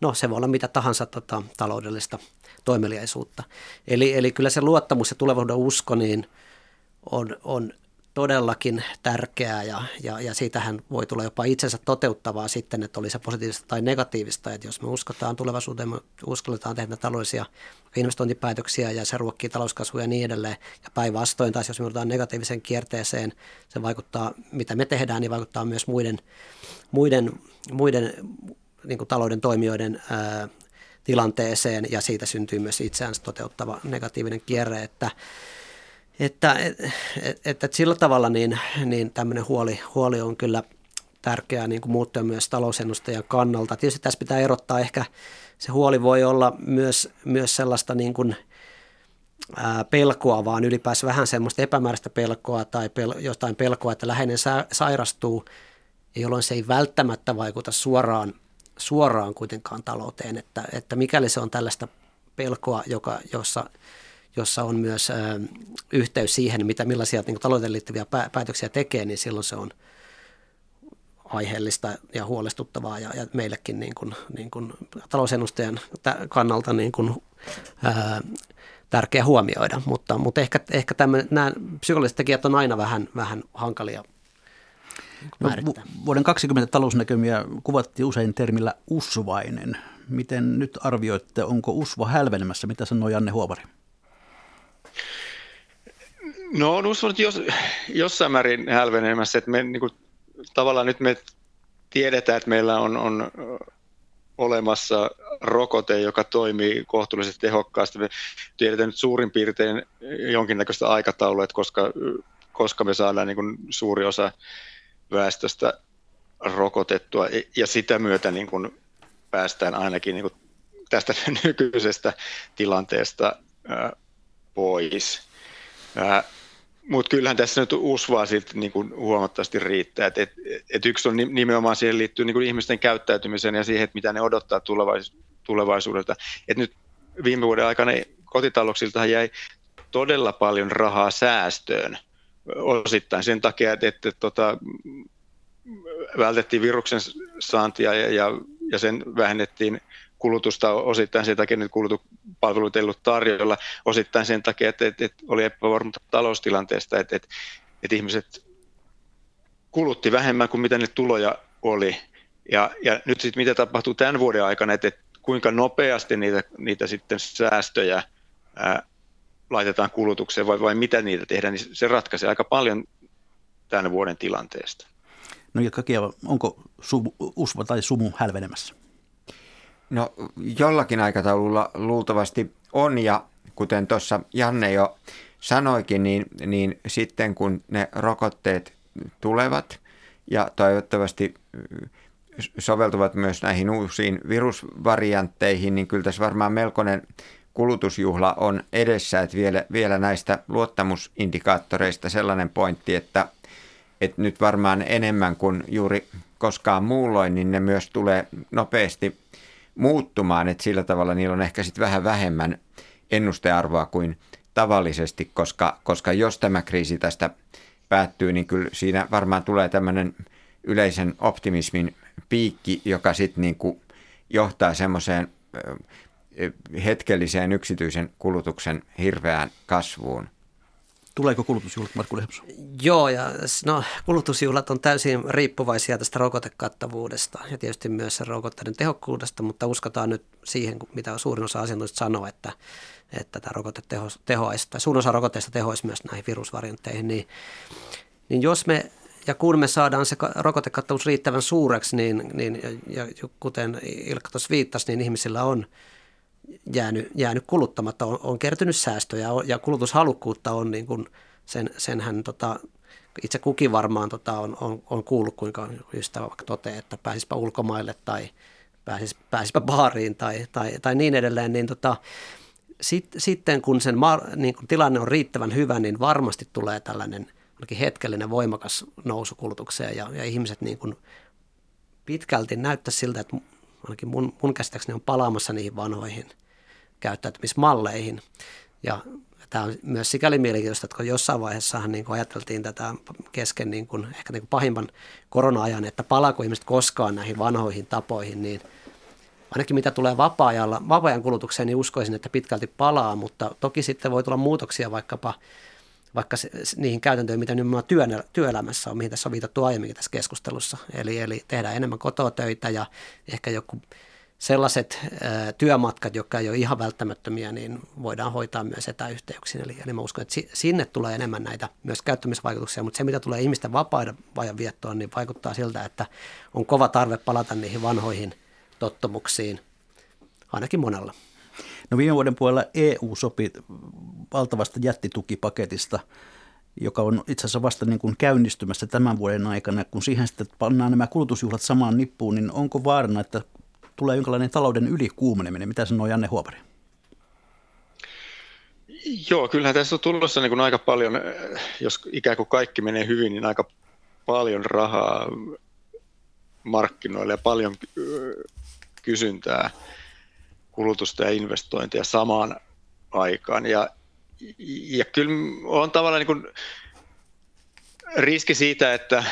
no se voi olla mitä tahansa tota, taloudellista toimeliaisuutta. Eli, eli kyllä se luottamus ja tulevaisuuden usko niin on, on todellakin tärkeää ja, ja, ja siitähän voi tulla jopa itsensä toteuttavaa sitten, että oli se positiivista tai negatiivista, että jos me uskotaan tulevaisuuteen, me uskalletaan tehdä taloudellisia investointipäätöksiä ja se ruokkii talouskasvua ja niin edelleen. Ja päinvastoin taas, jos me otetaan negatiivisen kierteeseen, se vaikuttaa, mitä me tehdään, niin vaikuttaa myös muiden, muiden, muiden niin kuin talouden toimijoiden ää, tilanteeseen ja siitä syntyy myös itseään toteuttava negatiivinen kierre, että että, että, että sillä tavalla niin, niin tämmöinen huoli, huoli on kyllä tärkeää niin kuin muuttua myös talousennustajan kannalta. Tietysti tässä pitää erottaa ehkä, se huoli voi olla myös, myös sellaista niin kuin, ää, pelkoa, vaan ylipäänsä vähän semmoista epämääräistä pelkoa tai pel, jotain pelkoa, että läheinen sa, sairastuu, jolloin se ei välttämättä vaikuta suoraan, suoraan kuitenkaan talouteen, että, että mikäli se on tällaista pelkoa, joka, jossa jossa on myös ö, yhteys siihen, mitä, millaisia niin talouteen liittyviä päätöksiä tekee, niin silloin se on aiheellista ja huolestuttavaa ja, ja meillekin niin kuin, niin kuin talousennustajan kannalta niin kuin, ää, tärkeä huomioida, mutta, mutta ehkä, ehkä nämä psykologiset tekijät on aina vähän, vähän hankalia No, vuoden 20 talousnäkymiä kuvattiin usein termillä usvainen. Miten nyt arvioitte, onko usva hälvenemässä? Mitä sanoo Janne Huovari? No on uskonut jos, jossain määrin hälvenemässä, että me niin kuin, tavallaan nyt me tiedetään, että meillä on, on olemassa rokote, joka toimii kohtuullisesti tehokkaasti. Me tiedetään nyt suurin piirtein jonkinnäköistä aikataulua, että koska, koska me saadaan niin kuin suuri osa väestöstä rokotettua ja sitä myötä niin kuin päästään ainakin niin kuin tästä nykyisestä tilanteesta pois. Mutta kyllähän tässä nyt usvaa sitten niin kuin huomattavasti riittää. Et, et, et yksi on nimenomaan siihen liittyy niin kuin ihmisten käyttäytymiseen ja siihen, että mitä ne odottaa tulevais, tulevaisuudelta. Et nyt viime vuoden aikana kotitalouksilta jäi todella paljon rahaa säästöön osittain sen takia, että, että tota, vältettiin viruksen saantia ja, ja, ja sen vähennettiin kulutusta osittain sen takia, että kulutupalveluita ei ollut tarjolla, osittain sen takia, että, että, että oli epävarmuutta taloustilanteesta, että, että, että ihmiset kulutti vähemmän kuin mitä ne tuloja oli. Ja, ja nyt sitten mitä tapahtuu tämän vuoden aikana, että, että kuinka nopeasti niitä, niitä sitten säästöjä ää, laitetaan kulutukseen vai, vai mitä niitä tehdään, niin se ratkaisee aika paljon tämän vuoden tilanteesta. No ja Kakia, onko sumu, usva tai sumu hälvenemässä? No jollakin aikataululla luultavasti on ja kuten tuossa Janne jo sanoikin, niin, niin sitten kun ne rokotteet tulevat ja toivottavasti soveltuvat myös näihin uusiin virusvariantteihin, niin kyllä tässä varmaan melkoinen kulutusjuhla on edessä, että vielä, vielä näistä luottamusindikaattoreista sellainen pointti, että, että nyt varmaan enemmän kuin juuri koskaan muulloin, niin ne myös tulee nopeasti muuttumaan, että sillä tavalla niillä on ehkä sitten vähän vähemmän ennustearvoa kuin tavallisesti, koska, koska jos tämä kriisi tästä päättyy, niin kyllä siinä varmaan tulee tämmöinen yleisen optimismin piikki, joka sitten niin johtaa semmoiseen hetkelliseen yksityisen kulutuksen hirveään kasvuun. Tuleeko kulutusjuhlat, Markku Lehmus? Joo, ja no, kulutusjuhlat on täysin riippuvaisia tästä rokotekattavuudesta ja tietysti myös sen rokotteiden tehokkuudesta, mutta uskotaan nyt siihen, mitä suurin osa asiantuntijoista sanoo, että, että tämä rokote teho, tehoaisi, tai suurin osa rokotteista tehoaisi myös näihin virusvariantteihin, niin, niin jos me ja kun me saadaan se rokotekattavuus riittävän suureksi, niin, niin ja, ja kuten Ilkka tuossa viittasi, niin ihmisillä on jäänyt, jäänyt kuluttamatta, on, on kertynyt säästöjä ja kulutushalukkuutta on niin kuin sen, senhän tota, itse kukin varmaan tota, on, on, on kuullut, kuinka ystävä vaikka toteaa, että pääsispä ulkomaille tai pääsis, pääsispä baariin tai, tai, tai niin edelleen, niin tota, sit, sitten kun sen niin kun tilanne on riittävän hyvä, niin varmasti tulee tällainen hetkellinen voimakas nousu kulutukseen ja, ja ihmiset niin kun pitkälti näyttää siltä, että ainakin mun, mun käsittääkseni on palaamassa niihin vanhoihin käyttäytymismalleihin. Ja tämä on myös sikäli mielenkiintoista, että kun jossain vaiheessa niin kuin ajateltiin tätä kesken niin kuin, ehkä niin kuin pahimman korona-ajan, että palaako ihmiset koskaan näihin vanhoihin tapoihin, niin ainakin mitä tulee vapaa-ajan kulutukseen, niin uskoisin, että pitkälti palaa, mutta toki sitten voi tulla muutoksia vaikkapa vaikka se, niihin käytäntöihin, mitä nimenomaan työn, työelämässä on, mihin tässä on viitattu aiemminkin tässä keskustelussa. Eli, eli tehdään enemmän kototöitä ja ehkä joku sellaiset ä, työmatkat, jotka ei ole ihan välttämättömiä, niin voidaan hoitaa myös etäyhteyksin. Eli, eli mä uskon, että sinne tulee enemmän näitä myös käyttämisvaikutuksia, mutta se mitä tulee ihmisten vapaiden vajan viettoon, niin vaikuttaa siltä, että on kova tarve palata niihin vanhoihin tottumuksiin, ainakin monella. No viime vuoden puolella EU sopi valtavasta jättitukipaketista, joka on itse asiassa vasta niin kuin käynnistymässä tämän vuoden aikana. Kun siihen sitten pannaan nämä kulutusjuhlat samaan nippuun, niin onko vaarana, että tulee jonkinlainen talouden ylikuumeneminen? Mitä sanoo Janne Huopari? Joo, kyllähän tässä on tulossa niin kuin aika paljon, jos ikään kuin kaikki menee hyvin, niin aika paljon rahaa markkinoille ja paljon kysyntää kulutusta ja investointeja samaan aikaan. Ja, ja kyllä on tavallaan niin kuin riski siitä, että,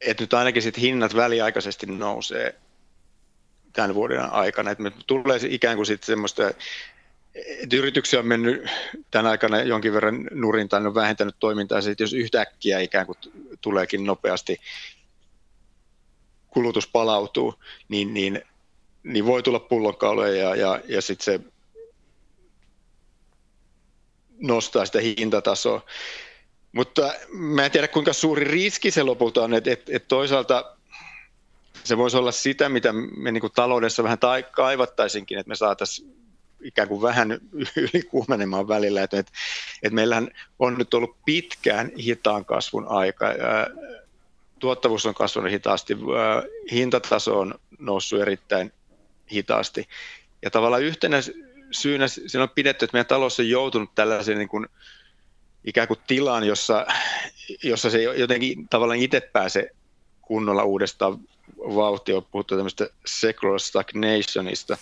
että nyt ainakin sit hinnat väliaikaisesti nousee tämän vuoden aikana. Että me tulee ikään kuin sitten semmoista, että yrityksiä on mennyt tämän aikana jonkin verran nurin tai on vähentänyt toimintaa, että jos yhtäkkiä ikään kuin tuleekin nopeasti kulutus palautuu, niin, niin niin voi tulla pullonkauloja ja, ja, ja sitten se nostaa sitä hintatasoa. Mutta mä en tiedä kuinka suuri riski se lopulta on, että et, et toisaalta se voisi olla sitä, mitä me niin taloudessa vähän tai kaivattaisinkin, että me saataisiin ikään kuin vähän ylikuumenemaan välillä, että, että, että meillähän on nyt ollut pitkään hitaan kasvun aika, tuottavuus on kasvanut hitaasti, hintataso on noussut erittäin hitaasti. Ja tavallaan yhtenä syynä siinä on pidetty, että meidän talous on joutunut tällaiseen niin kuin ikään kuin tilaan, jossa, jossa se jotenkin tavallaan itse pääsee kunnolla uudestaan vauhtia. On puhuttu tämmöistä secular stagnationista.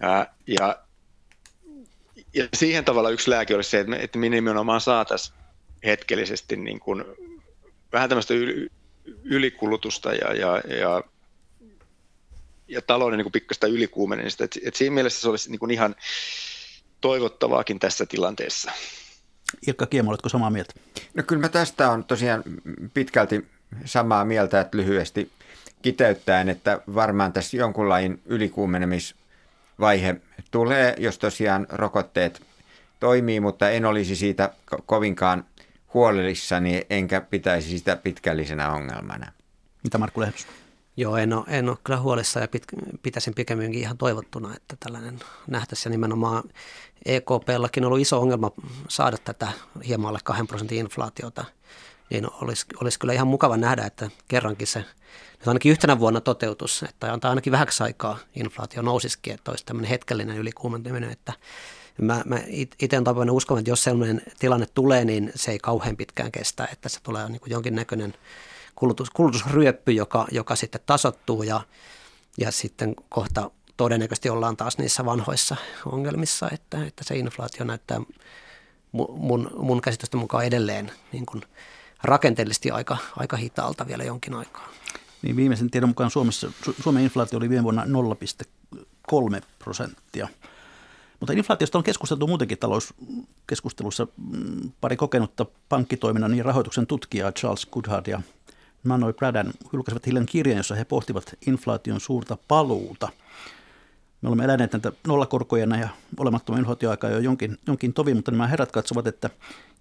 Ja, ja, ja siihen tavalla yksi lääke olisi se, että me, nimenomaan saataisiin hetkellisesti niin kuin vähän tämmöistä ylikulutusta ja, ja, ja ja talouden niin pikkaista ylikuumenemista. Et, et siinä mielessä se olisi niin kuin ihan toivottavaakin tässä tilanteessa. Ilkka Kiemo, oletko samaa mieltä? No kyllä mä tästä on tosiaan pitkälti samaa mieltä, että lyhyesti kiteyttäen, että varmaan tässä jonkunlainen ylikuumenemisvaihe tulee, jos tosiaan rokotteet toimii, mutta en olisi siitä kovinkaan huolellissani, enkä pitäisi sitä pitkällisenä ongelmana. Mitä Markku Lehdus? Joo, en ole, en ole kyllä huolissa ja pit, pitäisin pikemminkin ihan toivottuna, että tällainen nähtäisi ja nimenomaan EKPllakin on ollut iso ongelma saada tätä hieman alle 2 prosentin inflaatiota, niin olisi, olisi kyllä ihan mukava nähdä, että kerrankin se nyt ainakin yhtenä vuonna toteutus, että antaa ainakin vähäksi aikaa inflaatio nousisikin, että olisi tämmöinen hetkellinen ylikuumentuminen, että Mä, mä itse olen uskon, että jos sellainen tilanne tulee, niin se ei kauhean pitkään kestä, että se tulee niin jonkinnäköinen kulutus, kulutusryöppy, joka, joka sitten tasottuu ja, ja sitten kohta todennäköisesti ollaan taas niissä vanhoissa ongelmissa, että, että se inflaatio näyttää mun, mun käsitysten mukaan edelleen niin kuin rakenteellisesti aika, aika hitaalta vielä jonkin aikaa. Niin viimeisen tiedon mukaan Suomessa, Suomen inflaatio oli viime vuonna 0,3 prosenttia. Mutta inflaatiosta on keskusteltu muutenkin talouskeskustelussa. Mm, pari kokenutta pankkitoiminnan ja rahoituksen tutkijaa Charles Goodhart ja Manoi Bradan julkaisivat hiljan kirjan, jossa he pohtivat inflaation suurta paluuta. Me olemme eläneet näitä nollakorkoja ja olemattoman inflaatioaikaa jo jonkin, jonkin tovi, mutta nämä herrat katsovat, että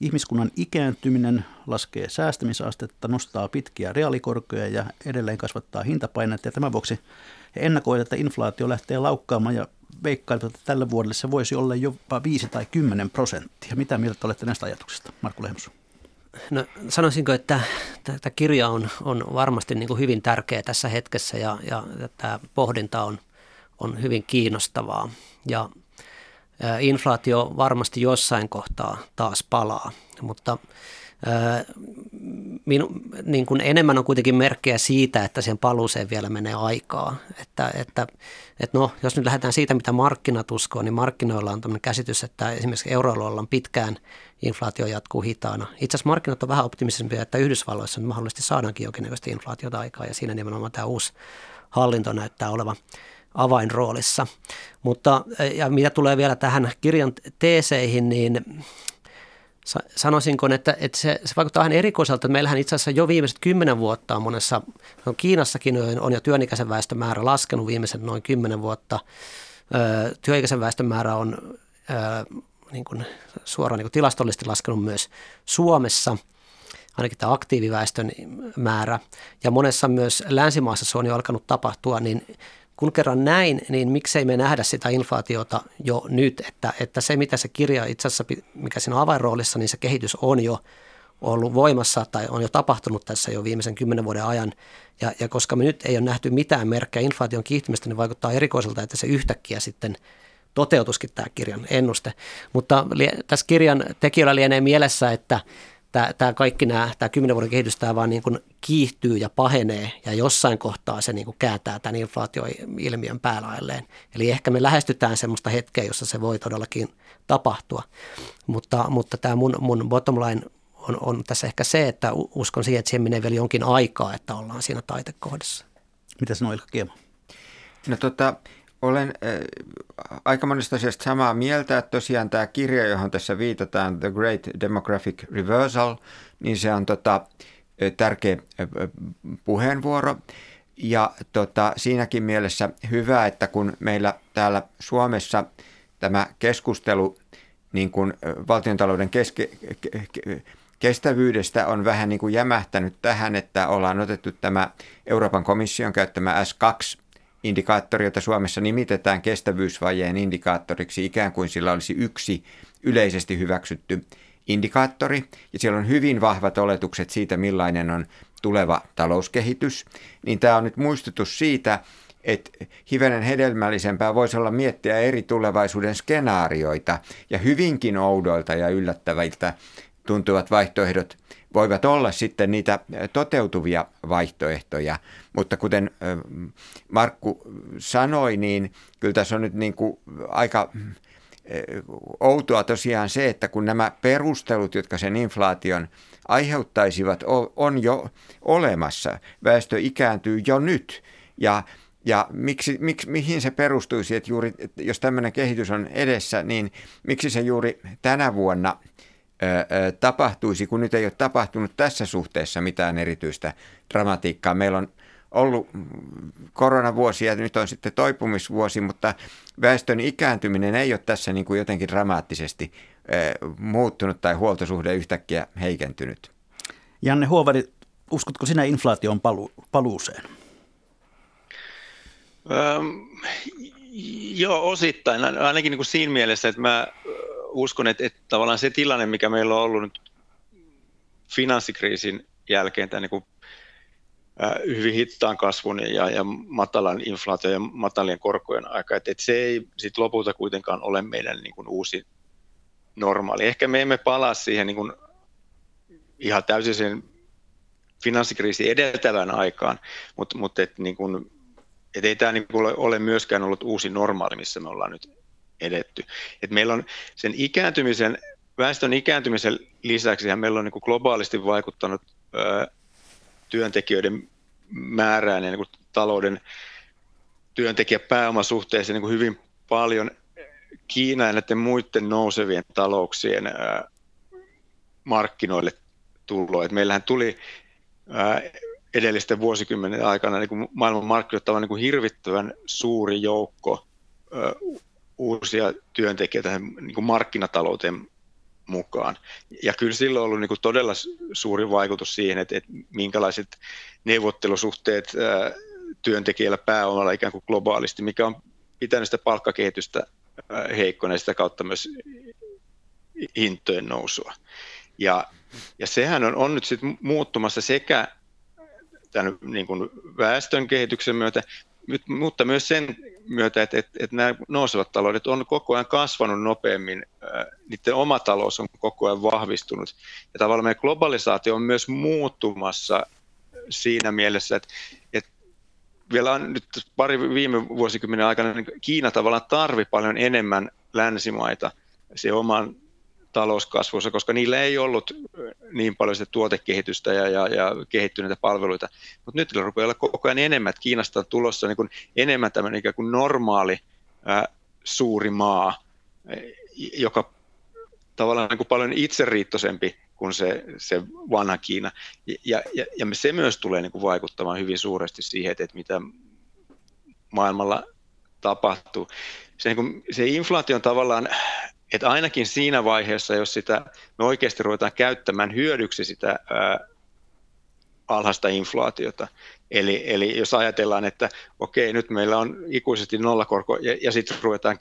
ihmiskunnan ikääntyminen laskee säästämisastetta, nostaa pitkiä reaalikorkoja ja edelleen kasvattaa hintapainetta. Ja tämän vuoksi he ennakoivat, että inflaatio lähtee laukkaamaan ja veikkailevat, että tällä vuodelle se voisi olla jopa 5 tai 10 prosenttia. Mitä mieltä olette näistä ajatuksista, Markku Lehmus? No, sanoisinko, että tämä kirja on, on varmasti niin kuin hyvin tärkeä tässä hetkessä ja, ja tämä pohdinta on, on hyvin kiinnostavaa. Ja inflaatio varmasti jossain kohtaa taas palaa, mutta minu, niin kuin enemmän on kuitenkin merkkejä siitä, että sen paluuseen vielä menee aikaa. Että, että, että no, jos nyt lähdetään siitä, mitä markkinat uskoo, niin markkinoilla on tämmöinen käsitys, että esimerkiksi euroalueella on pitkään inflaatio jatkuu hitaana. Itse asiassa markkinat on vähän optimistisempia, että Yhdysvalloissa nyt mahdollisesti saadaankin jonkinnäköistä inflaatiota aikaa ja siinä nimenomaan tämä uusi hallinto näyttää olevan avainroolissa. Mutta ja mitä tulee vielä tähän kirjan teeseihin, niin sanoisinko, että, että se, se vaikuttaa vähän erikoiselta. Meillähän itse asiassa jo viimeiset kymmenen vuotta on monessa, no Kiinassakin on jo työikäisen väestön määrä laskenut viimeiset noin kymmenen vuotta. Työikäisen väestön määrä on niin kuin suoraan niin kuin tilastollisesti laskenut myös Suomessa, ainakin tämä aktiiviväestön määrä. Ja monessa myös länsimaassa se on jo alkanut tapahtua, niin kun kerran näin, niin miksei me nähdä sitä inflaatiota jo nyt, että, että se mitä se kirja itse asiassa, mikä siinä on avainroolissa, niin se kehitys on jo ollut voimassa tai on jo tapahtunut tässä jo viimeisen kymmenen vuoden ajan. Ja, ja koska me nyt ei ole nähty mitään merkkejä inflaation kiihtymistä, niin vaikuttaa erikoiselta, että se yhtäkkiä sitten toteutuskin tämä kirjan ennuste. Mutta tässä kirjan tekijöillä lienee mielessä, että tämä, tämä kaikki nämä, tämä kymmenen vuoden kehitys, tämä vaan niin kuin kiihtyy ja pahenee ja jossain kohtaa se niin kuin kääntää tämän inflaatioilmiön päälailleen. Eli ehkä me lähestytään sellaista hetkeä, jossa se voi todellakin tapahtua. Mutta, mutta tämä mun, mun bottom line on, on tässä ehkä se, että uskon siihen, että siihen menee vielä jonkin aikaa, että ollaan siinä taitekohdassa. Mitä sanoo Ilkka Kiema? No tota, olen äh, aika monesta asiasta samaa mieltä, että tosiaan tämä kirja, johon tässä viitataan, The Great Demographic Reversal, niin se on tota, tärkeä puheenvuoro. Ja tota, siinäkin mielessä hyvä, että kun meillä täällä Suomessa tämä keskustelu niin kuin valtiontalouden keske, kestävyydestä on vähän niin kuin jämähtänyt tähän, että ollaan otettu tämä Euroopan komission käyttämä S2 indikaattori, jota Suomessa nimitetään kestävyysvajeen indikaattoriksi, ikään kuin sillä olisi yksi yleisesti hyväksytty indikaattori, ja siellä on hyvin vahvat oletukset siitä, millainen on tuleva talouskehitys, niin tämä on nyt muistutus siitä, että hivenen hedelmällisempää voisi olla miettiä eri tulevaisuuden skenaarioita, ja hyvinkin oudoilta ja yllättäviltä tuntuvat vaihtoehdot voivat olla sitten niitä toteutuvia vaihtoehtoja. Mutta kuten Markku sanoi, niin kyllä tässä on nyt niin kuin aika outoa tosiaan se, että kun nämä perustelut, jotka sen inflaation aiheuttaisivat, on jo olemassa. Väestö ikääntyy jo nyt ja ja miksi, miksi, mihin se perustuisi, että juuri, että jos tämmöinen kehitys on edessä, niin miksi se juuri tänä vuonna – tapahtuisi, kun nyt ei ole tapahtunut tässä suhteessa mitään erityistä dramatiikkaa. Meillä on ollut koronavuosi ja nyt on sitten toipumisvuosi, mutta väestön ikääntyminen ei ole tässä niin kuin jotenkin dramaattisesti muuttunut tai huoltosuhde yhtäkkiä heikentynyt. Janne Huovari, uskotko sinä inflaation palu- paluuseen? Öm, joo, osittain. Ainakin niin kuin siinä mielessä, että mä uskon, että, että tavallaan se tilanne, mikä meillä on ollut nyt finanssikriisin jälkeen, tämä niin kuin, äh, hyvin hittaan kasvun ja, ja matalan inflaation ja matalien korkojen aika, että, että se ei sit lopulta kuitenkaan ole meidän niin kuin uusi normaali. Ehkä me emme palaa siihen niin kuin ihan täysin sen finanssikriisin edeltävän aikaan, mutta, mutta et, niin kuin, et ei tämä niin kuin ole myöskään ollut uusi normaali, missä me ollaan nyt edetty. Et meillä on sen ikääntymisen, väestön ikääntymisen lisäksi meillä on niin kuin globaalisti vaikuttanut ö, työntekijöiden määrään ja niin kuin talouden työntekijäpääomasuhteeseen niin kuin hyvin paljon Kiina ja näiden muiden nousevien talouksien ö, markkinoille tullut. Et meillähän tuli ö, edellisten vuosikymmenen aikana niin kuin maailman markkinoilla niin hirvittävän suuri joukko uusia työntekijöitä niin kuin markkinatalouteen mukaan. Ja kyllä sillä on ollut niin kuin todella suuri vaikutus siihen, että, että minkälaiset neuvottelusuhteet ää, työntekijällä pääomalla ikään kuin globaalisti, mikä on pitänyt sitä palkkakehitystä heikkona ja sitä kautta myös hintojen nousua. Ja, ja sehän on, on nyt sitten muuttumassa sekä tämän niin kuin väestön kehityksen myötä, mutta myös sen myötä, että, että, että nämä nousevat taloudet on koko ajan kasvanut nopeammin, niiden oma talous on koko ajan vahvistunut. Ja tavallaan meidän globalisaatio on myös muuttumassa siinä mielessä, että, että vielä on nyt pari viime vuosikymmenen aikana niin Kiina tavallaan tarvi paljon enemmän länsimaita se oman talouskasvussa, koska niillä ei ollut niin paljon sitä tuotekehitystä ja, ja, ja kehittyneitä palveluita. Mutta nyt rupeaa olla koko ajan enemmän, että Kiinasta on tulossa niin kuin enemmän tämmöinen ikään kuin normaali ää, suuri maa, joka tavallaan niin kuin paljon itseriittoisempi kuin se, se vanha Kiina. Ja, ja, ja se myös tulee niin kuin vaikuttamaan hyvin suuresti siihen, että, että mitä maailmalla tapahtuu. Se, niin kuin, se inflaatio on tavallaan että ainakin siinä vaiheessa, jos sitä me oikeasti ruvetaan käyttämään hyödyksi sitä ää, alhaista inflaatiota, eli, eli jos ajatellaan, että okei, nyt meillä on ikuisesti nollakorko ja, ja sitten ruvetaan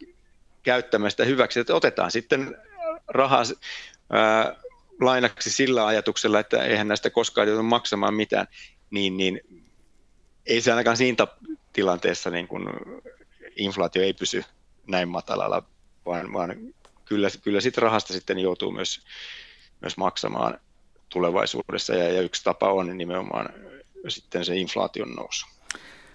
käyttämään sitä hyväksi, että otetaan sitten rahaa ää, lainaksi sillä ajatuksella, että eihän näistä koskaan joudu maksamaan mitään, niin, niin ei se ainakaan siinä tilanteessa niin kun inflaatio ei pysy näin matalalla, vaan, vaan kyllä, kyllä siitä rahasta sitten joutuu myös, myös maksamaan tulevaisuudessa ja, ja yksi tapa on nimenomaan sitten se inflaation nousu.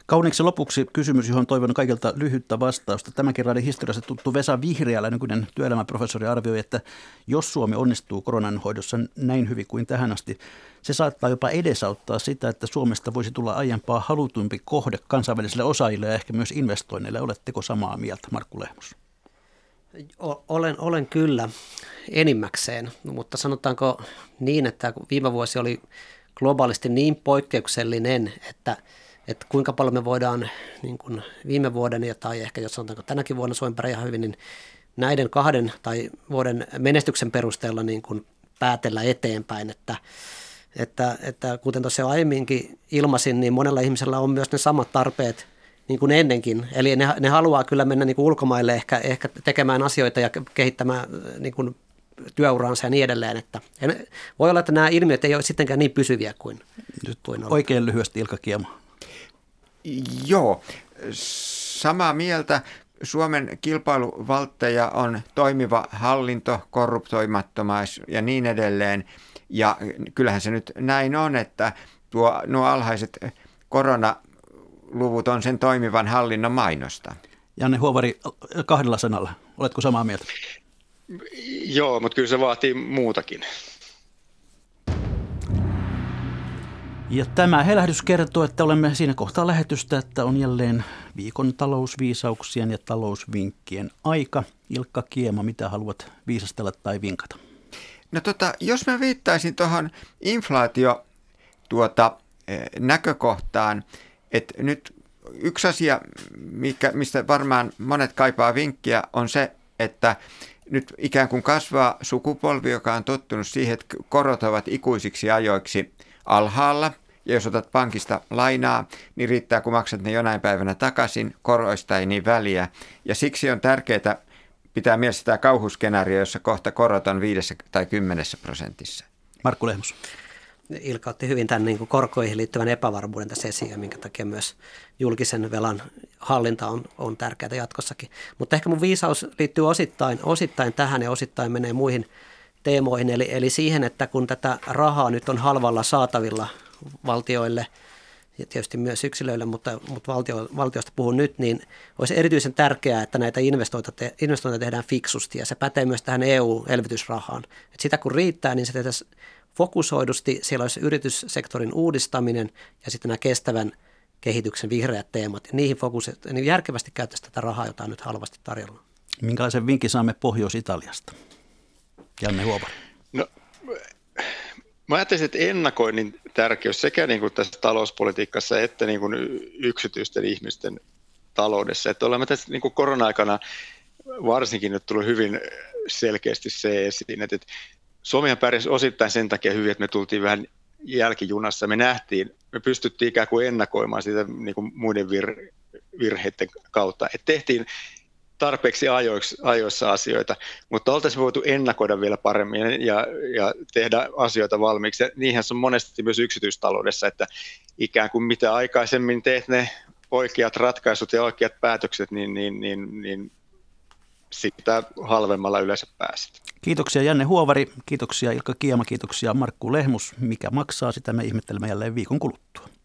Kauniiksi lopuksi kysymys, johon toivon kaikilta lyhyttä vastausta. Tämän kerran historiassa tuttu Vesa Vihriälä, nykyinen työelämäprofessori, arvioi, että jos Suomi onnistuu koronan hoidossa näin hyvin kuin tähän asti, se saattaa jopa edesauttaa sitä, että Suomesta voisi tulla aiempaa halutumpi kohde kansainvälisille osaajille ja ehkä myös investoinneille. Oletteko samaa mieltä, Markku Lehmus? Olen, olen kyllä enimmäkseen, mutta sanotaanko niin, että viime vuosi oli globaalisti niin poikkeuksellinen, että, että kuinka paljon me voidaan niin kuin viime vuoden ja tai ehkä jos sanotaanko tänäkin vuonna Suomen pärjää hyvin, niin näiden kahden tai vuoden menestyksen perusteella niin kuin päätellä eteenpäin, että, että, että kuten tuossa jo aiemminkin ilmasin, niin monella ihmisellä on myös ne samat tarpeet – niin kuin ennenkin. Eli ne, ne haluaa kyllä mennä niin kuin ulkomaille ehkä, ehkä tekemään asioita ja kehittämään niin kuin työuraansa ja niin edelleen. Että, voi olla, että nämä ilmiöt ei ole sittenkään niin pysyviä kuin, Nyt kuin Oikein lyhyesti Ilkka Kiema. Joo, samaa mieltä. Suomen kilpailuvaltteja on toimiva hallinto, korruptoimattomaisuus ja niin edelleen. Ja kyllähän se nyt näin on, että tuo, nuo alhaiset korona luvut on sen toimivan hallinnon mainosta. Janne Huovari, kahdella sanalla. Oletko samaa mieltä? Joo, mutta kyllä se vaatii muutakin. Ja tämä helähdys kertoo, että olemme siinä kohtaa lähetystä, että on jälleen viikon talousviisauksien ja talousvinkkien aika. Ilkka Kiema, mitä haluat viisastella tai vinkata? No tota, jos mä viittaisin tuohon inflaatio tuota, eh, näkökohtaan, et nyt yksi asia, mikä, mistä varmaan monet kaipaa vinkkiä, on se, että nyt ikään kuin kasvaa sukupolvi, joka on tottunut siihen, että korot ovat ikuisiksi ajoiksi alhaalla. Ja jos otat pankista lainaa, niin riittää, kun maksat ne jonain päivänä takaisin. Koroista ei niin väliä. Ja siksi on tärkeää pitää mielessä tämä kauhuskenaario, jossa kohta korot on 5 tai 10 prosentissa. Markku Lehmus. Ilkka otti hyvin tämän niin kuin korkoihin liittyvän epävarmuuden tässä esiin, minkä takia myös julkisen velan hallinta on, on tärkeää jatkossakin. Mutta ehkä mun viisaus liittyy osittain, osittain tähän ja osittain menee muihin teemoihin, eli, eli siihen, että kun tätä rahaa nyt on halvalla saatavilla valtioille ja tietysti myös yksilöille, mutta, mutta valtio, valtiosta puhun nyt, niin olisi erityisen tärkeää, että näitä investointeja, te, investointeja tehdään fiksusti ja se pätee myös tähän EU-elvytysrahaan. Et sitä kun riittää, niin se tehtäisiin fokusoidusti. Siellä olisi yrityssektorin uudistaminen ja sitten nämä kestävän kehityksen vihreät teemat. Ja niihin fokus, niin järkevästi käyttäisi tätä rahaa, jota on nyt halvasti tarjolla. Minkälaisen vinkin saamme Pohjois-Italiasta? Janne Huopari. No, mä ajattelin, että ennakoinnin tärkeys sekä niin kuin tässä talouspolitiikassa että niin kuin yksityisten ihmisten taloudessa. Että olemme tässä niin kuin korona-aikana varsinkin nyt tullut hyvin selkeästi se esiin, että Suomihan pärjäsi osittain sen takia hyvin, että me tultiin vähän jälkijunassa. Me nähtiin, me pystyttiin ikään kuin ennakoimaan sitä niin kuin muiden vir, virheiden kautta. Et tehtiin tarpeeksi ajoiksi, ajoissa asioita, mutta oltaisiin voitu ennakoida vielä paremmin ja, ja tehdä asioita valmiiksi. Ja niinhän se on monesti myös yksityistaloudessa, että ikään kuin mitä aikaisemmin teet ne oikeat ratkaisut ja oikeat päätökset, niin, niin, niin, niin sitä halvemmalla yleensä pääset. Kiitoksia Janne Huovari, kiitoksia Ilkka Kiema, kiitoksia Markku Lehmus. Mikä maksaa, sitä me ihmettelemme jälleen viikon kuluttua.